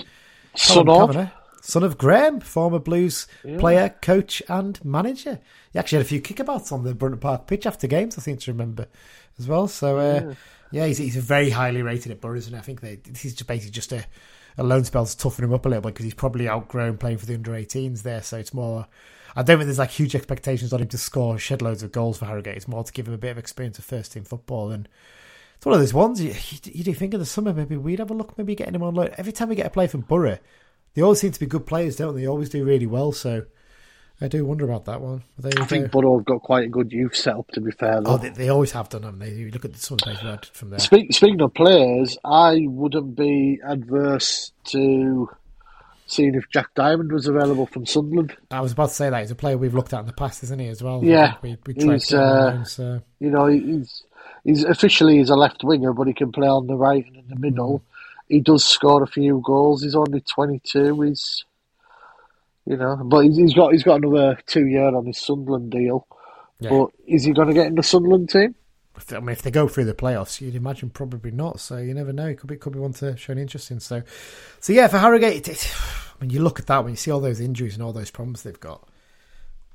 Son of son of Graham, former Blues yeah. player, coach, and manager. He actually had a few kickabouts on the Brunton Park pitch after games. I seem to remember as well. So uh, yeah. yeah, he's he's very highly rated at Boro, and I think they, he's just basically just a a loan spell to toughen him up a little bit because he's probably outgrown playing for the under 18s there. So it's more. I don't think there's like huge expectations on him to score shed loads of goals for Harrogate. It's more to give him a bit of experience of first team football. And it's one of those ones you, you, do think in the summer maybe we'd have a look, maybe getting him on loan. Every time we get a play from Boro, they always seem to be good players, don't they? They always do really well. So I do wonder about that one. I think Boro have got quite a good youth setup, to be fair. Though. Oh, they, they always have done, haven't they? You look at some of the players had from there. Speak, speaking of players, I wouldn't be adverse to seeing if Jack Diamond was available from Sunderland. I was about to say that he's a player we've looked at in the past, isn't he? As well. Yeah, we, we tried he's, uh, so. you know he's he's officially he's a left winger, but he can play on the right and in the middle. He does score a few goals. He's only twenty two. He's you know. But he's got he's got another two year on his Sunderland deal. Yeah. But is he going to get in the Sunderland team? I mean, if they go through the playoffs, you'd imagine probably not. So you never know. It could be could be one to show an interest in. So, so yeah, for Harrogate, it, it, I mean, you look at that when you see all those injuries and all those problems they've got.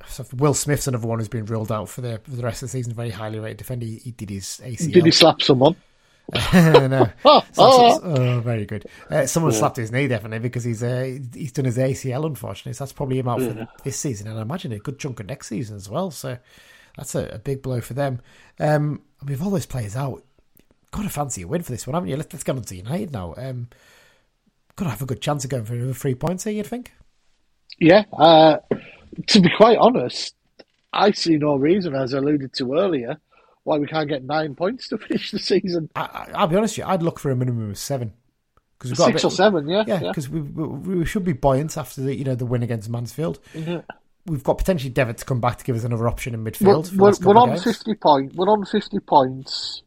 So Will Smith's another one who's been ruled out for the for the rest of the season. Very highly rated defender. He, he did his ACL. Did he slap someone? no. oh, oh. oh, very good. Uh, someone yeah. slapped his knee definitely because he's uh, he's done his ACL. Unfortunately, so that's probably him out yeah. for this season, and I imagine a good chunk of next season as well. So that's a, a big blow for them. Um, I mean, with all those players out, got to fancy a win for this one, haven't you? Let's, let's get on to United now. Um, got to have a good chance of going for another three points here. You'd think? Yeah. Uh, to be quite honest, I see no reason, as I alluded to earlier why we can't get nine points to finish the season. I, will be honest with you, I'd look for a minimum of seven. Because we've got six bit, or seven, yeah, yeah. Because yeah. we, we, we should be buoyant after the you know the win against Mansfield. Mm-hmm. We've got potentially Devitt to come back to give us another option in midfield. We're, we're, we're on fifty point. We're on fifty points.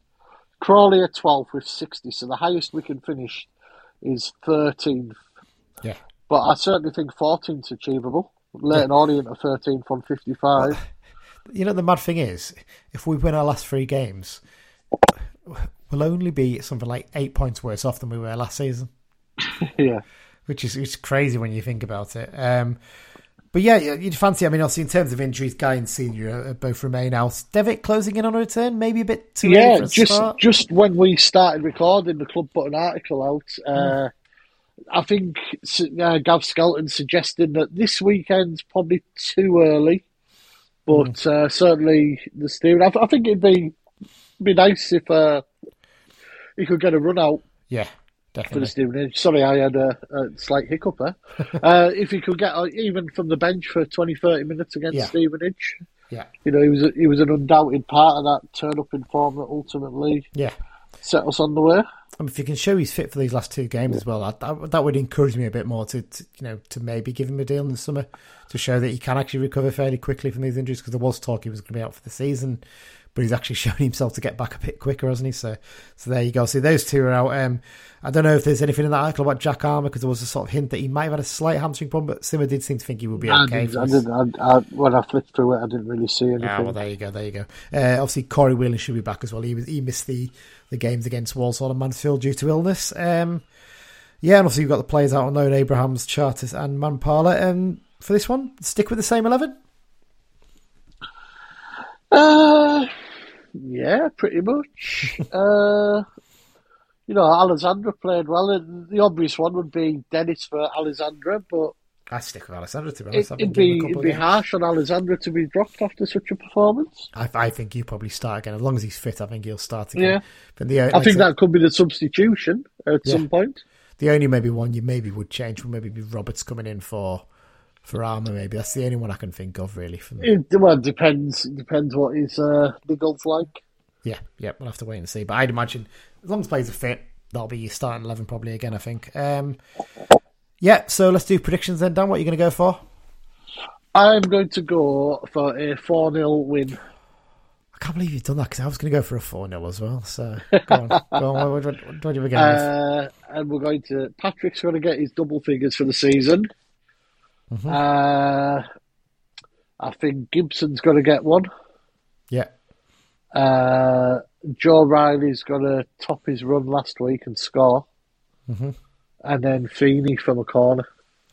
Crawley at twelve with sixty, so the highest we can finish is thirteenth. Yeah, but I certainly think 14th achievable. Leyton yeah. Orient are 13 from fifty-five. Well, you know, the mad thing is, if we win our last three games, we'll only be something like eight points worse off than we were last season. yeah. Which is it's crazy when you think about it. Um, but yeah, you'd fancy. I mean, obviously, in terms of injuries, Guy and Senior uh, both remain out. Devitt closing in on a return, maybe a bit too. Yeah, just start. just when we started recording, the club put an article out. Mm. I think uh, Gav Skelton suggesting that this weekend's probably too early but mm. uh, certainly the steering. I, I, think it'd be be nice if uh, he could get a run out. Yeah, definitely. For the steering. Sorry, I had a, a slight hiccup there. uh, if he could get uh, even from the bench for 20, 30 minutes against yeah. Stevenage. Yeah, you know he was he was an undoubted part of that turn up in form that ultimately yeah set us on the way. I mean, if you can show he's fit for these last two games as well, that, that would encourage me a bit more to, to, you know to maybe give him a deal in the summer to show that he can actually recover fairly quickly from these injuries because there was talk he was going to be out for the season, but he's actually shown himself to get back a bit quicker, hasn't he? So, so there you go. See, those two are out. Um, I don't know if there's anything in that article about Jack Armer because there was a sort of hint that he might have had a slight hamstring problem, but Simmer did seem to think he would be okay. I didn't, I didn't I, I, when I flipped through it, I didn't really see anything. Ah, well, there you go, there you go. Uh, obviously, Corey Whelan should be back as well. He was he missed the, the games against Walsall and Mansfield due to illness. Um, yeah, and obviously you've got the players out on loan, Abrahams, Charters and Mampala. Um, for this one, stick with the same 11? Uh, yeah, pretty much. uh, you know, Alessandra played well. And the obvious one would be Dennis for Alessandra, but I stick with Alessandra to be honest. It, would be it'd be harsh on Alessandra to be dropped after such a performance. I, I think he'll probably start again as long as he's fit. I think he'll start again. Yeah, but the, uh, I think that could be the substitution at yeah. some point. The only maybe one you maybe would change would maybe be Roberts coming in for for Armer. Maybe that's the only one I can think of really. For me. It, well, it depends. It depends what his uh, the like. Yeah, yeah, we'll have to wait and see. But I'd imagine as long as players are fit, that'll be your starting eleven probably again. I think. Um, yeah, so let's do predictions then. Dan, what are you going to go for? I'm going to go for a four 0 win. I can't believe you've done that because I was going to go for a 4 0 as well. So go on. go on. What, what, what, what are we going uh, And we're going to. Patrick's going to get his double figures for the season. Mm-hmm. Uh, I think Gibson's going to get one. Yeah. Uh, Joe Riley's going to top his run last week and score. mm-hmm. and then Feeney from a corner.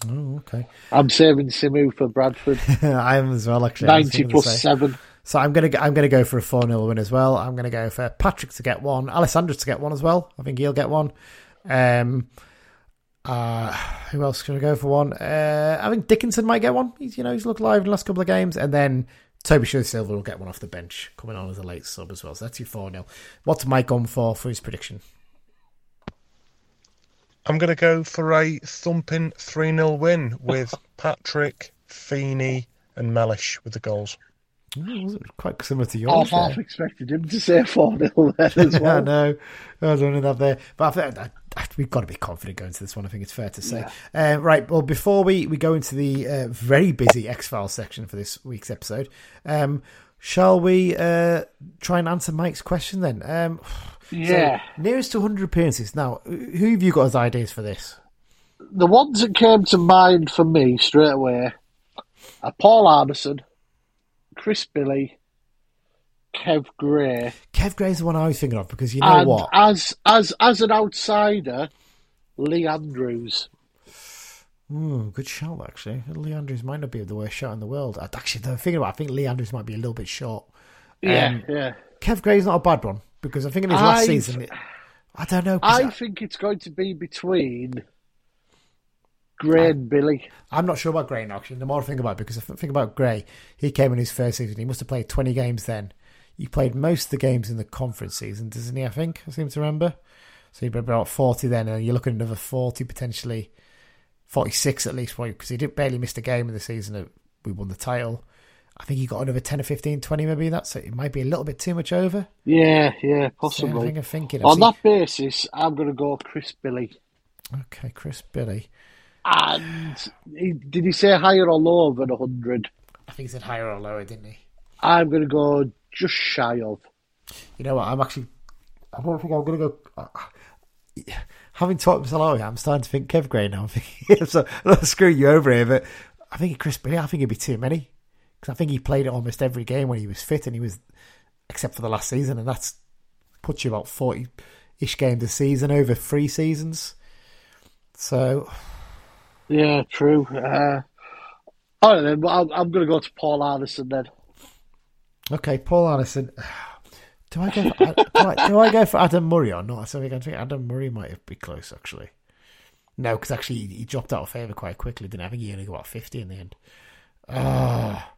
Oh, okay. I'm saving Simeu for Bradford. I am as well, actually. Ninety plus seven. So I'm gonna I'm gonna go for a four 0 win as well. I'm gonna go for Patrick to get one, Alessandra to get one as well. I think he'll get one. Um, uh, who else can I go for one? Uh, I think Dickenson might get one. He's you know he's looked live in the last couple of games, and then Tobi Sho-Silva will get one off the bench, coming on as a late sub as well. So that's your four 0 What's Mike on for for his prediction? I'm going to go for a thumping 3 0 win with Patrick, Feeney, and Mellish with the goals. Oh, quite similar to yours. I half expected him to say 4 0 there as well. I know. I was running that there. But I think we've got to be confident going to this one. I think it's fair to say. Yeah. Uh, right. Well, before we, we go into the uh, very busy X Files section for this week's episode, um, shall we uh, try and answer Mike's question then? Um, yeah. So, nearest to 100 appearances. Now, who have you got as ideas for this? The ones that came to mind for me straight away are Paul Anderson, Chris Billy, Kev Gray. Kev Gray's the one I was thinking of because you know and what? As as as an outsider, Lee Andrews. Hmm, good shout actually. Lee Andrews might not be the worst shot in the world. Actually, the thinking about, it, I think Lee Andrews might be a little bit short. Yeah, um, yeah. Kev Gray's not a bad one because I think in his last I've, season, it, I don't know. I, I think it's going to be between Gray and Billy. I'm not sure about Gray now, actually. The more I think about it, because I think about Gray, he came in his first season. He must have played 20 games then. He played most of the games in the conference season, doesn't he? I think I seem to remember. So he played about 40 then, and you're looking at another 40 potentially, 46 at least, because he did barely miss a game in the season that we won the title. I think he got another 10 or 15, 20 maybe that, so it might be a little bit too much over. Yeah, yeah, possibly. So I'm thinking. On that basis, I'm going to go Chris Billy. Okay, Chris Billy. And he, did he say higher or lower than 100? I think he said higher or lower, didn't he? I'm going to go just shy of. You know what? I'm actually. I don't think I'm going to go. Uh, having talked to Salari, I'm starting to think Kev Gray now. I'm thinking, so I'm not you over here, but I think Chris Billy, I think it'd be too many. Because I think he played it almost every game when he was fit, and he was, except for the last season, and that's puts you about 40 ish games a season over three seasons. So yeah, true. Uh, right then. Well, I'm, I'm going to go to Paul Anderson then. Okay, Paul Anderson. Do I go? For, do, I, do I go for Adam Murray or not? So I think Adam Murray might be close actually. No, because actually he, dropped out of favour quite quickly. Didn't I? I think he only got about fifty in the end. Ah,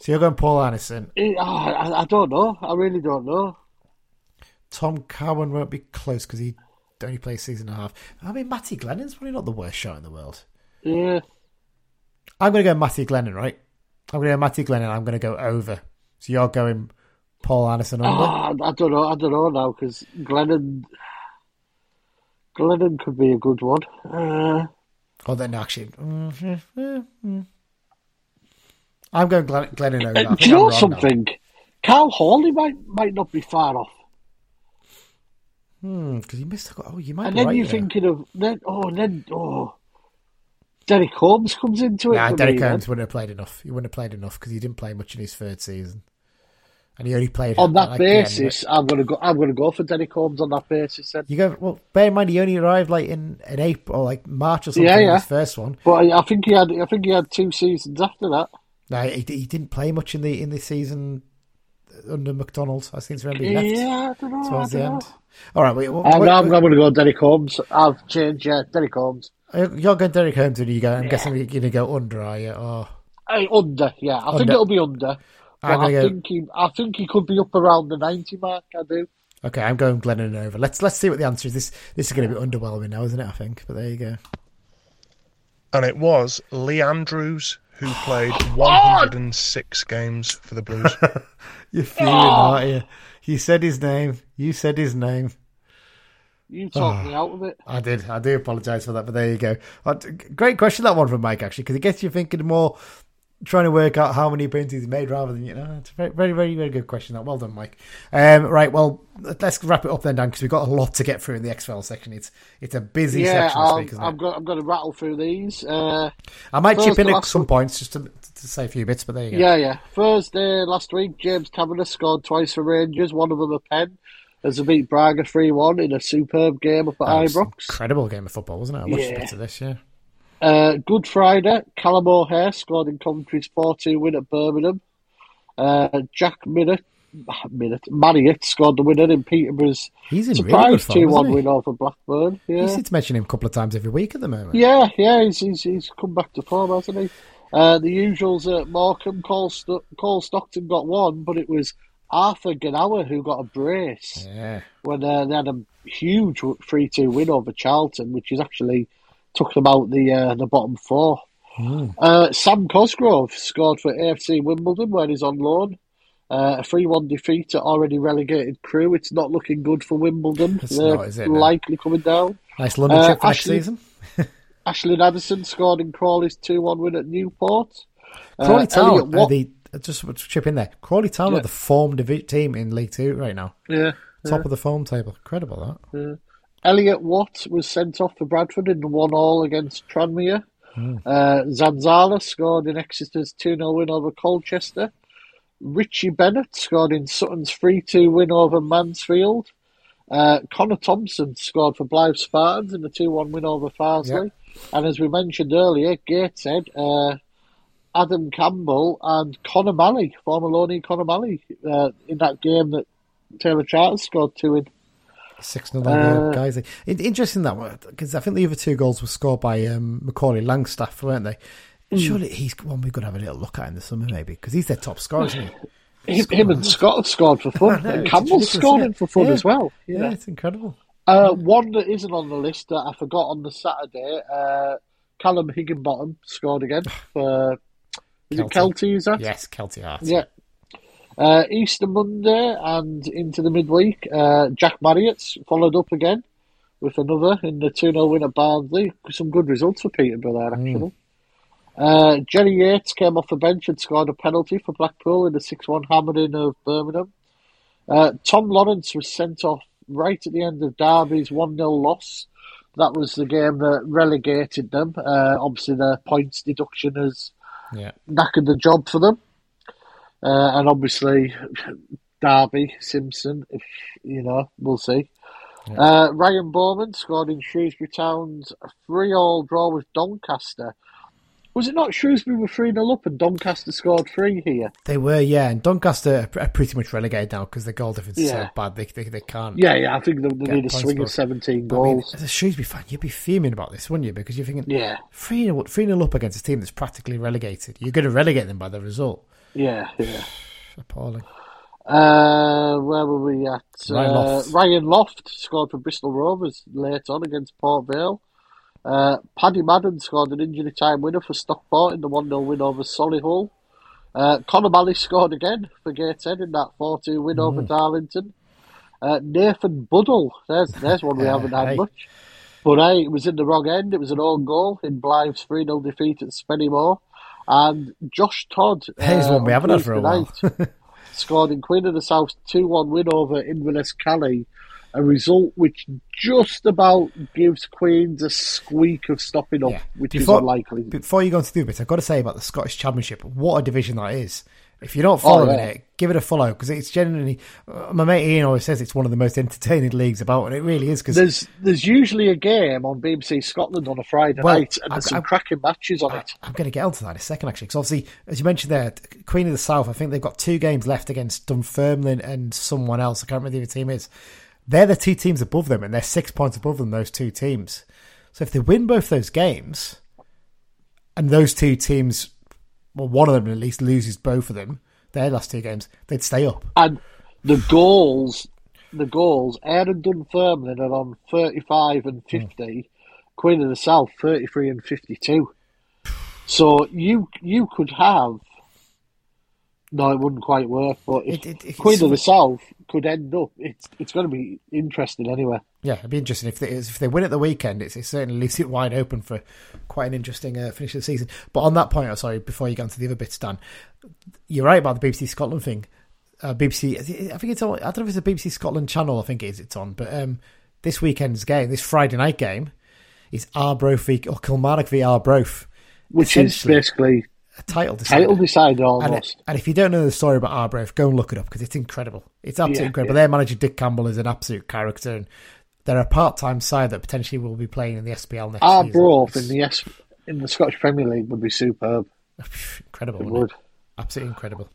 so you're going Paul Anderson? I, I, I don't know. I really don't know. Tom Cowan won't be close because he only plays season and a half. I mean, Matty Glennon's probably not the worst shot in the world. Yeah. I'm going to go Matthew Glennon, right? I'm going to go Matthew Glennon. I'm going to go over. So you're going Paul Anderson under? Oh, I don't know. I don't know now because Glennon, Glennon could be a good one. Uh, oh, then actually, mm-hmm. I'm going Glenn, Glennon over. Uh, do you know something? Now. Karl Hawley might might not be far off. Hmm, because you missed. Oh, you might. And then right you're there. thinking of then. Oh, then oh. Derek Holmes comes into it. Yeah, Derek me, Holmes then. wouldn't have played enough. He wouldn't have played enough because he didn't play much in his third season, and he only played on that like basis. I'm gonna go. I'm gonna go for Derek Holmes on that basis. Then you go. Well, bear in mind he only arrived like in, in April, or like March or something. Yeah, yeah. his first one. But I think he had. I think he had two seasons after that. No, he, he didn't play much in the in the season under McDonald's. I seem to remember he left yeah, I don't know, towards the know. end. All right, wait. What, I'm, I'm going to go Derek Holmes. I've changed. Yeah, Derek Holmes. You're going Derek Holmes, and you go. I'm yeah. guessing you're going to go under, are you? Or hey, under, yeah. I under. think it'll be under. I go... think he, I think he could be up around the ninety mark. I do. Okay, I'm going Glennon over. Let's let's see what the answer is. This this is going to be underwhelming now, isn't it? I think, but there you go. And it was Lee Andrews who played 106 games for the Blues. You're fuming, oh. aren't you? You said his name. You said his name. You talked oh, me out of it. I did. I do apologise for that, but there you go. Uh, great question that one from Mike actually, because it gets you thinking more, trying to work out how many appearances he made rather than you know. It's a very, very, very, very good question. That well done, Mike. Um, right, well, let's wrap it up then, Dan, because we've got a lot to get through in the X Files section. It's it's a busy yeah, section this week, isn't I'm it? Go, I'm going to rattle through these. Uh, I might chip in at some points just to, to say a few bits, but there you go. Yeah, yeah. Thursday last week, James Tavernier scored twice for Rangers. One of them a pen. As they beat Braga 3 1 in a superb game up at Ibrox. Incredible game of football, wasn't it? I watched yeah. a bit of this, yeah. Uh, Good Friday, Callum O'Hare scored in Coventry's 4 2 win at Birmingham. Uh, Jack Minute, Minute, Marriott scored the winner in Peterborough's he's in surprise 2 1 win over Blackburn. Yeah. You seem to mention him a couple of times every week at the moment. Yeah, yeah, he's, he's, he's come back to form, hasn't he? Uh, the usuals at Morecambe, Cole, St- Cole Stockton got one, but it was Arthur Gnahoua who got a brace yeah. when uh, they had a huge 3 2 win over Charlton, which is actually took them out the uh, the bottom four. Mm. Uh, Sam Cosgrove scored for AFC Wimbledon when he's on loan. Uh, a 3 1 defeat at already relegated Crewe. It's not looking good for Wimbledon. It's They're not, it, likely coming down. Nice London trip for next Ashley- season. Ashley Nadesan scored in Crawley's 2 1 win at Newport. Crawley Uh, Town, Elliot are Watt- the, just chip in there, Crawley Town Yeah. are the form divi- team in League Two right now. Yeah. Top of the form table. Incredible that. Elliot Watt was sent off for Bradford in the one all against Tranmere. Uh, Zanzala scored in Exeter's 2 0 win over Colchester. Richie Bennett scored in Sutton's 3 2 win over Mansfield. Uh, Connor Thompson scored for Blyth Spartans in the 2 1 win over Farsley. And as we mentioned earlier, Gateshead, uh, Adam Campbell and Connor Malley, former Loney Connor Malley, uh, in that game that Taylor Charters scored two in. Six 0 Uh, guys. Interesting that one because I think the other two goals were scored by um, Macaulay Langstaff, weren't they? Hmm. Surely he's one we've got to have a little look at in the summer, maybe because he's their top scorer, isn't he? Him, him and Scott have scored for fun. Know, Campbell scored in for fun Yeah. as well. Yeah, Yeah. it's incredible. Uh, one that isn't on the list that I forgot on the Saturday, uh, Callum Higginbottom scored again for is it Kelty. Kelty, is that? Yes, Kelty Hart. Yeah. Uh, Easter Monday and into the midweek, uh, Jack Marriott's followed up again with another in the 2 0 win at Barnsley. Some good results for Peterborough there, actually. Uh, Jerry Yates came off the bench and scored a penalty for Blackpool in the 6 1 hammering of Birmingham. Uh, Tom Lawrence was sent off right at the end of Derby's 1 0 loss. That was the game that relegated them. Uh, obviously, the points deduction has Yeah. knackered the job for them. Uh, and obviously, Derby, Simpson, if you know, we'll see. Uh, Ryan Bowman scored in Shrewsbury Town's 3 all draw with Doncaster. Was it not Shrewsbury were 3 0 up and Doncaster scored 3 here? They were, yeah, and Doncaster are pretty much relegated now because their goal difference is so bad they, they, they can't. Yeah, yeah, I think they, they need a swing of 17 But I mean, goals. as a Shrewsbury fan, you'd be fuming about this, wouldn't you? Because you're thinking, Yeah, 3 0 3 0 up against a team that's practically relegated. You're going to relegate them by the result. yeah, yeah. Appalling. Uh, where were we at? Ryan uh, Loft. Ryan Loft scored for Bristol Rovers late on against Port Vale. Uh, Paddy Madden scored an injury time winner for Stockport in the 1 0 win over Solihull. Uh, Conor Malley scored again for Gateshead in that 4 2 win over Mm. Darlington. Uh, Nathan Buddle, there's, there's one we haven't had hey. much. But hey, it was in the wrong end. It was an own goal in Blyth's 3 0 defeat at Spennymoor. And Josh Todd. Here's uh, one we haven't had for a while. scored in Queen of the South 2 1 win over Inverness Caley, a result which just about gives Queens a squeak of stopping up, Yeah. which Before- is unlikely. Before you go into the bit, I've got to say about the Scottish Championship, what a division that is. If you're not following Oh, yeah. it, give it a follow because it's genuinely. Uh, my mate Ian always says it's one of the most entertaining leagues about, and it really is because There's there's usually a game on BBC Scotland on a Friday Well, night, and there's I- some I- cracking matches on it. I'm going to get onto that in a second, actually. Because obviously, as you mentioned there, Queen of the South, I think they've got two games left against Dunfermline and someone else. I can't remember the team is. They're the two teams above them, and they're six points above them, those two teams. So if they win both those games, and those two teams, well, one of them at least loses both of them, their last two games, they'd stay up. And the goals, the goals, Aaron Dunfermline are on 35 and hmm. 50, Queen of the South 33 and 52. So you you could have. No, it wouldn't quite work, but if It- it- Queen of the South could end up, it's it's going to be interesting anyway. Yeah, it'd be interesting if they if they win at the weekend. It's, it certainly leaves it wide open for quite an interesting uh, finish of the season. But on that point, oh, sorry, before you go into the other bits, Dan, you're right about the BBC Scotland thing. Uh, BBC, I think it's on. I don't know if it's a BBC Scotland channel. I think it is. It's on. But um, this weekend's game, this Friday night game, is Arbroath v or Kilmarnock v Arbroath. Which is basically a title decider. Title decider And, almost. and if you don't know the story about Arbroath, go and look it up because it's incredible. It's absolutely Yeah, incredible. yeah. Their manager Dick Campbell is an absolute character, and they're a part-time side that potentially will be playing in the SPL next Arbroath season. in the S in the Scottish Premier League would be superb. Incredible. It would. it? Absolutely incredible.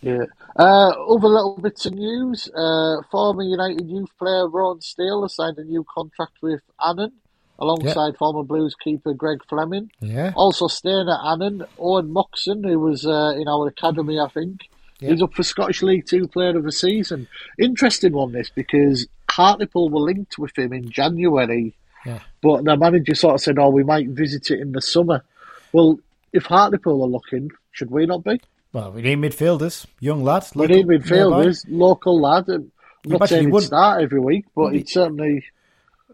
Yeah. Uh, other little bits of news. Uh, former United youth player Ron Steele has signed a new contract with Annan, alongside former Blues keeper Greg Fleming. Yeah. Also staying at Annan, Owen Moxon, who was uh, in our academy, I think. Yeah. He's up for Scottish League Two Player of the Season. Interesting one, this, because Hartlepool were linked with him in January, Yeah. but the manager sort of said, oh, we might visit it in the summer. Well, if Hartlepool are looking, should we not be? Well, we need midfielders, young lad. We need nearby. midfielders, local lad. I'm not saying he he'd start every week, but he- he'd certainly.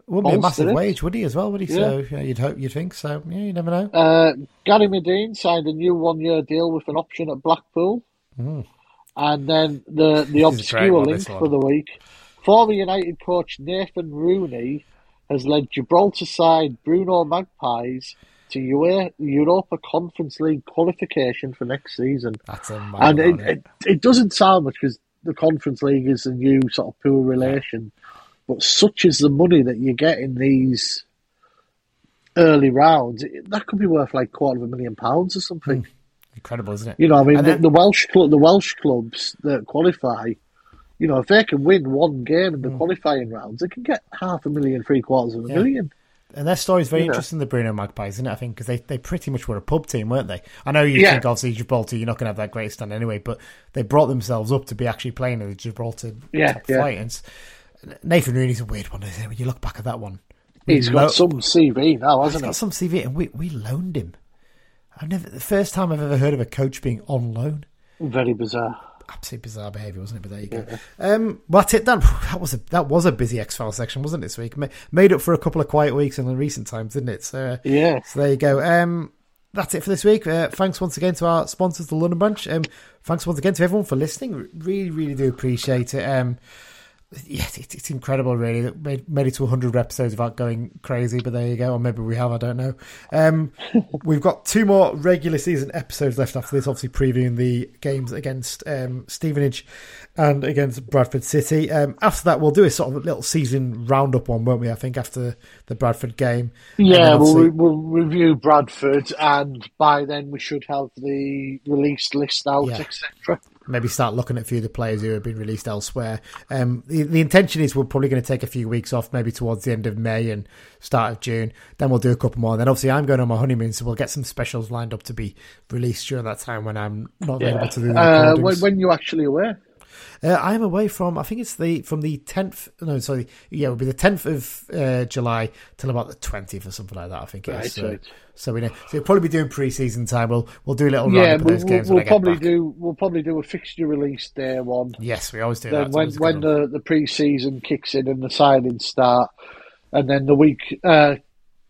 Wouldn't be a massive it. wage, would he, as well, would he? Yeah. So yeah, you'd hope, you'd think so. Yeah, you never know. Uh, Gary Madine signed a new one-year deal with an option at Blackpool, and then the the. This is a great obscure link for the week: former United coach Nathan Rooney has led Gibraltar side Bruno Magpies to Ua- Europa Conference League qualification for next season. That's a And it, it, it doesn't sound much because the Conference League is a new sort of poor relation, but such is the money that you get in these early rounds, it- that could be worth like quarter of a million pounds or something. incredible, isn't it? You know, I mean, And the, then- the Welsh club, the Welsh clubs that qualify, you know, if they can win one game in the Hmm. qualifying rounds, they can get half a million, three quarters of a Yeah. million. And their story is very You know. interesting, the Bruno Magpies, isn't it? I think because they, they pretty much were a pub team, weren't they? I know you Yeah. think obviously Gibraltar, you're not going to have that great stand anyway, but they brought themselves up to be actually playing in the Gibraltar Yeah, top yeah. flight. And it's- Nathan Rooney's a weird one, isn't it? When you look back at that one, He's got some CV now, he's hasn't got he? some CV, and we we loaned him. I've never the first time I've ever heard of a coach being on loan. Very bizarre. Absolutely bizarre behaviour, wasn't it? But there you go. Um, well, that's it, Dan. That was a that was a busy X File section, wasn't it? This week Ma- made up for a couple of quiet weeks in the recent times, didn't it? So, Yeah. so there you go. Um, that's it for this week. Uh, thanks once again to our sponsors, the London Bunch. Um, thanks once again to everyone for listening. Really, really do appreciate it. Um, yeah, it's, it's incredible, really. that Made, made it to 100 episodes without going crazy, but there you go. Or maybe we have, I don't know. Um, we've got two more regular season episodes left after this, obviously previewing the games against um, Stevenage and against Bradford City. Um, after that, we'll do a sort of little season roundup one, won't we? I think after the Bradford game. Yeah, we'll, we'll review Bradford, and by then we should have the released list out, Yeah. etc. maybe start looking at a few of the players who have been released elsewhere. Um, the, the intention is we're probably going to take a few weeks off, maybe towards the end of May and start of June. Then we'll do a couple more. Then obviously I'm going on my honeymoon, so we'll get some specials lined up to be released during that time when I'm not available to do the Uh, when, when you actually away? Uh, I'm away from I think it's the from the 10th. No, sorry, yeah, it'll be the 10th of uh, July till about the 20th or something like that. I think it Right, is. So, right. so we know. So we'll probably be doing pre-season time. We'll we'll do a little Yeah, roundup of we'll, those games we'll, I probably back. do. We'll probably do a fixture release day one. Yes, we always do then that. when It's always a good when one. the the pre-season kicks in and the signings start, and then the week uh,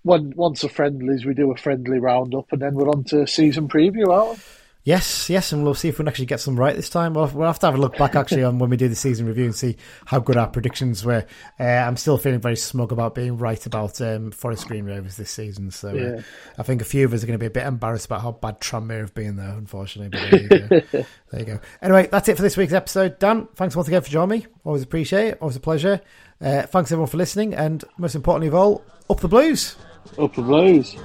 when once the friendlies, we do a friendly roundup, and then we're on to season preview. Alan. Yes, yes, and we'll see if we can actually get some right this time. We'll, we'll have to have a look back actually on when we do the season review and see how good our predictions were. Uh, I'm still feeling very smug about being right about um, Forest Green Rovers this season. So uh, Yeah. I think a few of us are going to be a bit embarrassed about how bad Tranmere have been, though, unfortunately. But there you, go. there you go. Anyway, that's it for this week's episode. Dan, thanks once again for joining me. Always appreciate it. Always a pleasure. Uh, thanks everyone for listening, and most importantly of all, up the blues. Up the blues.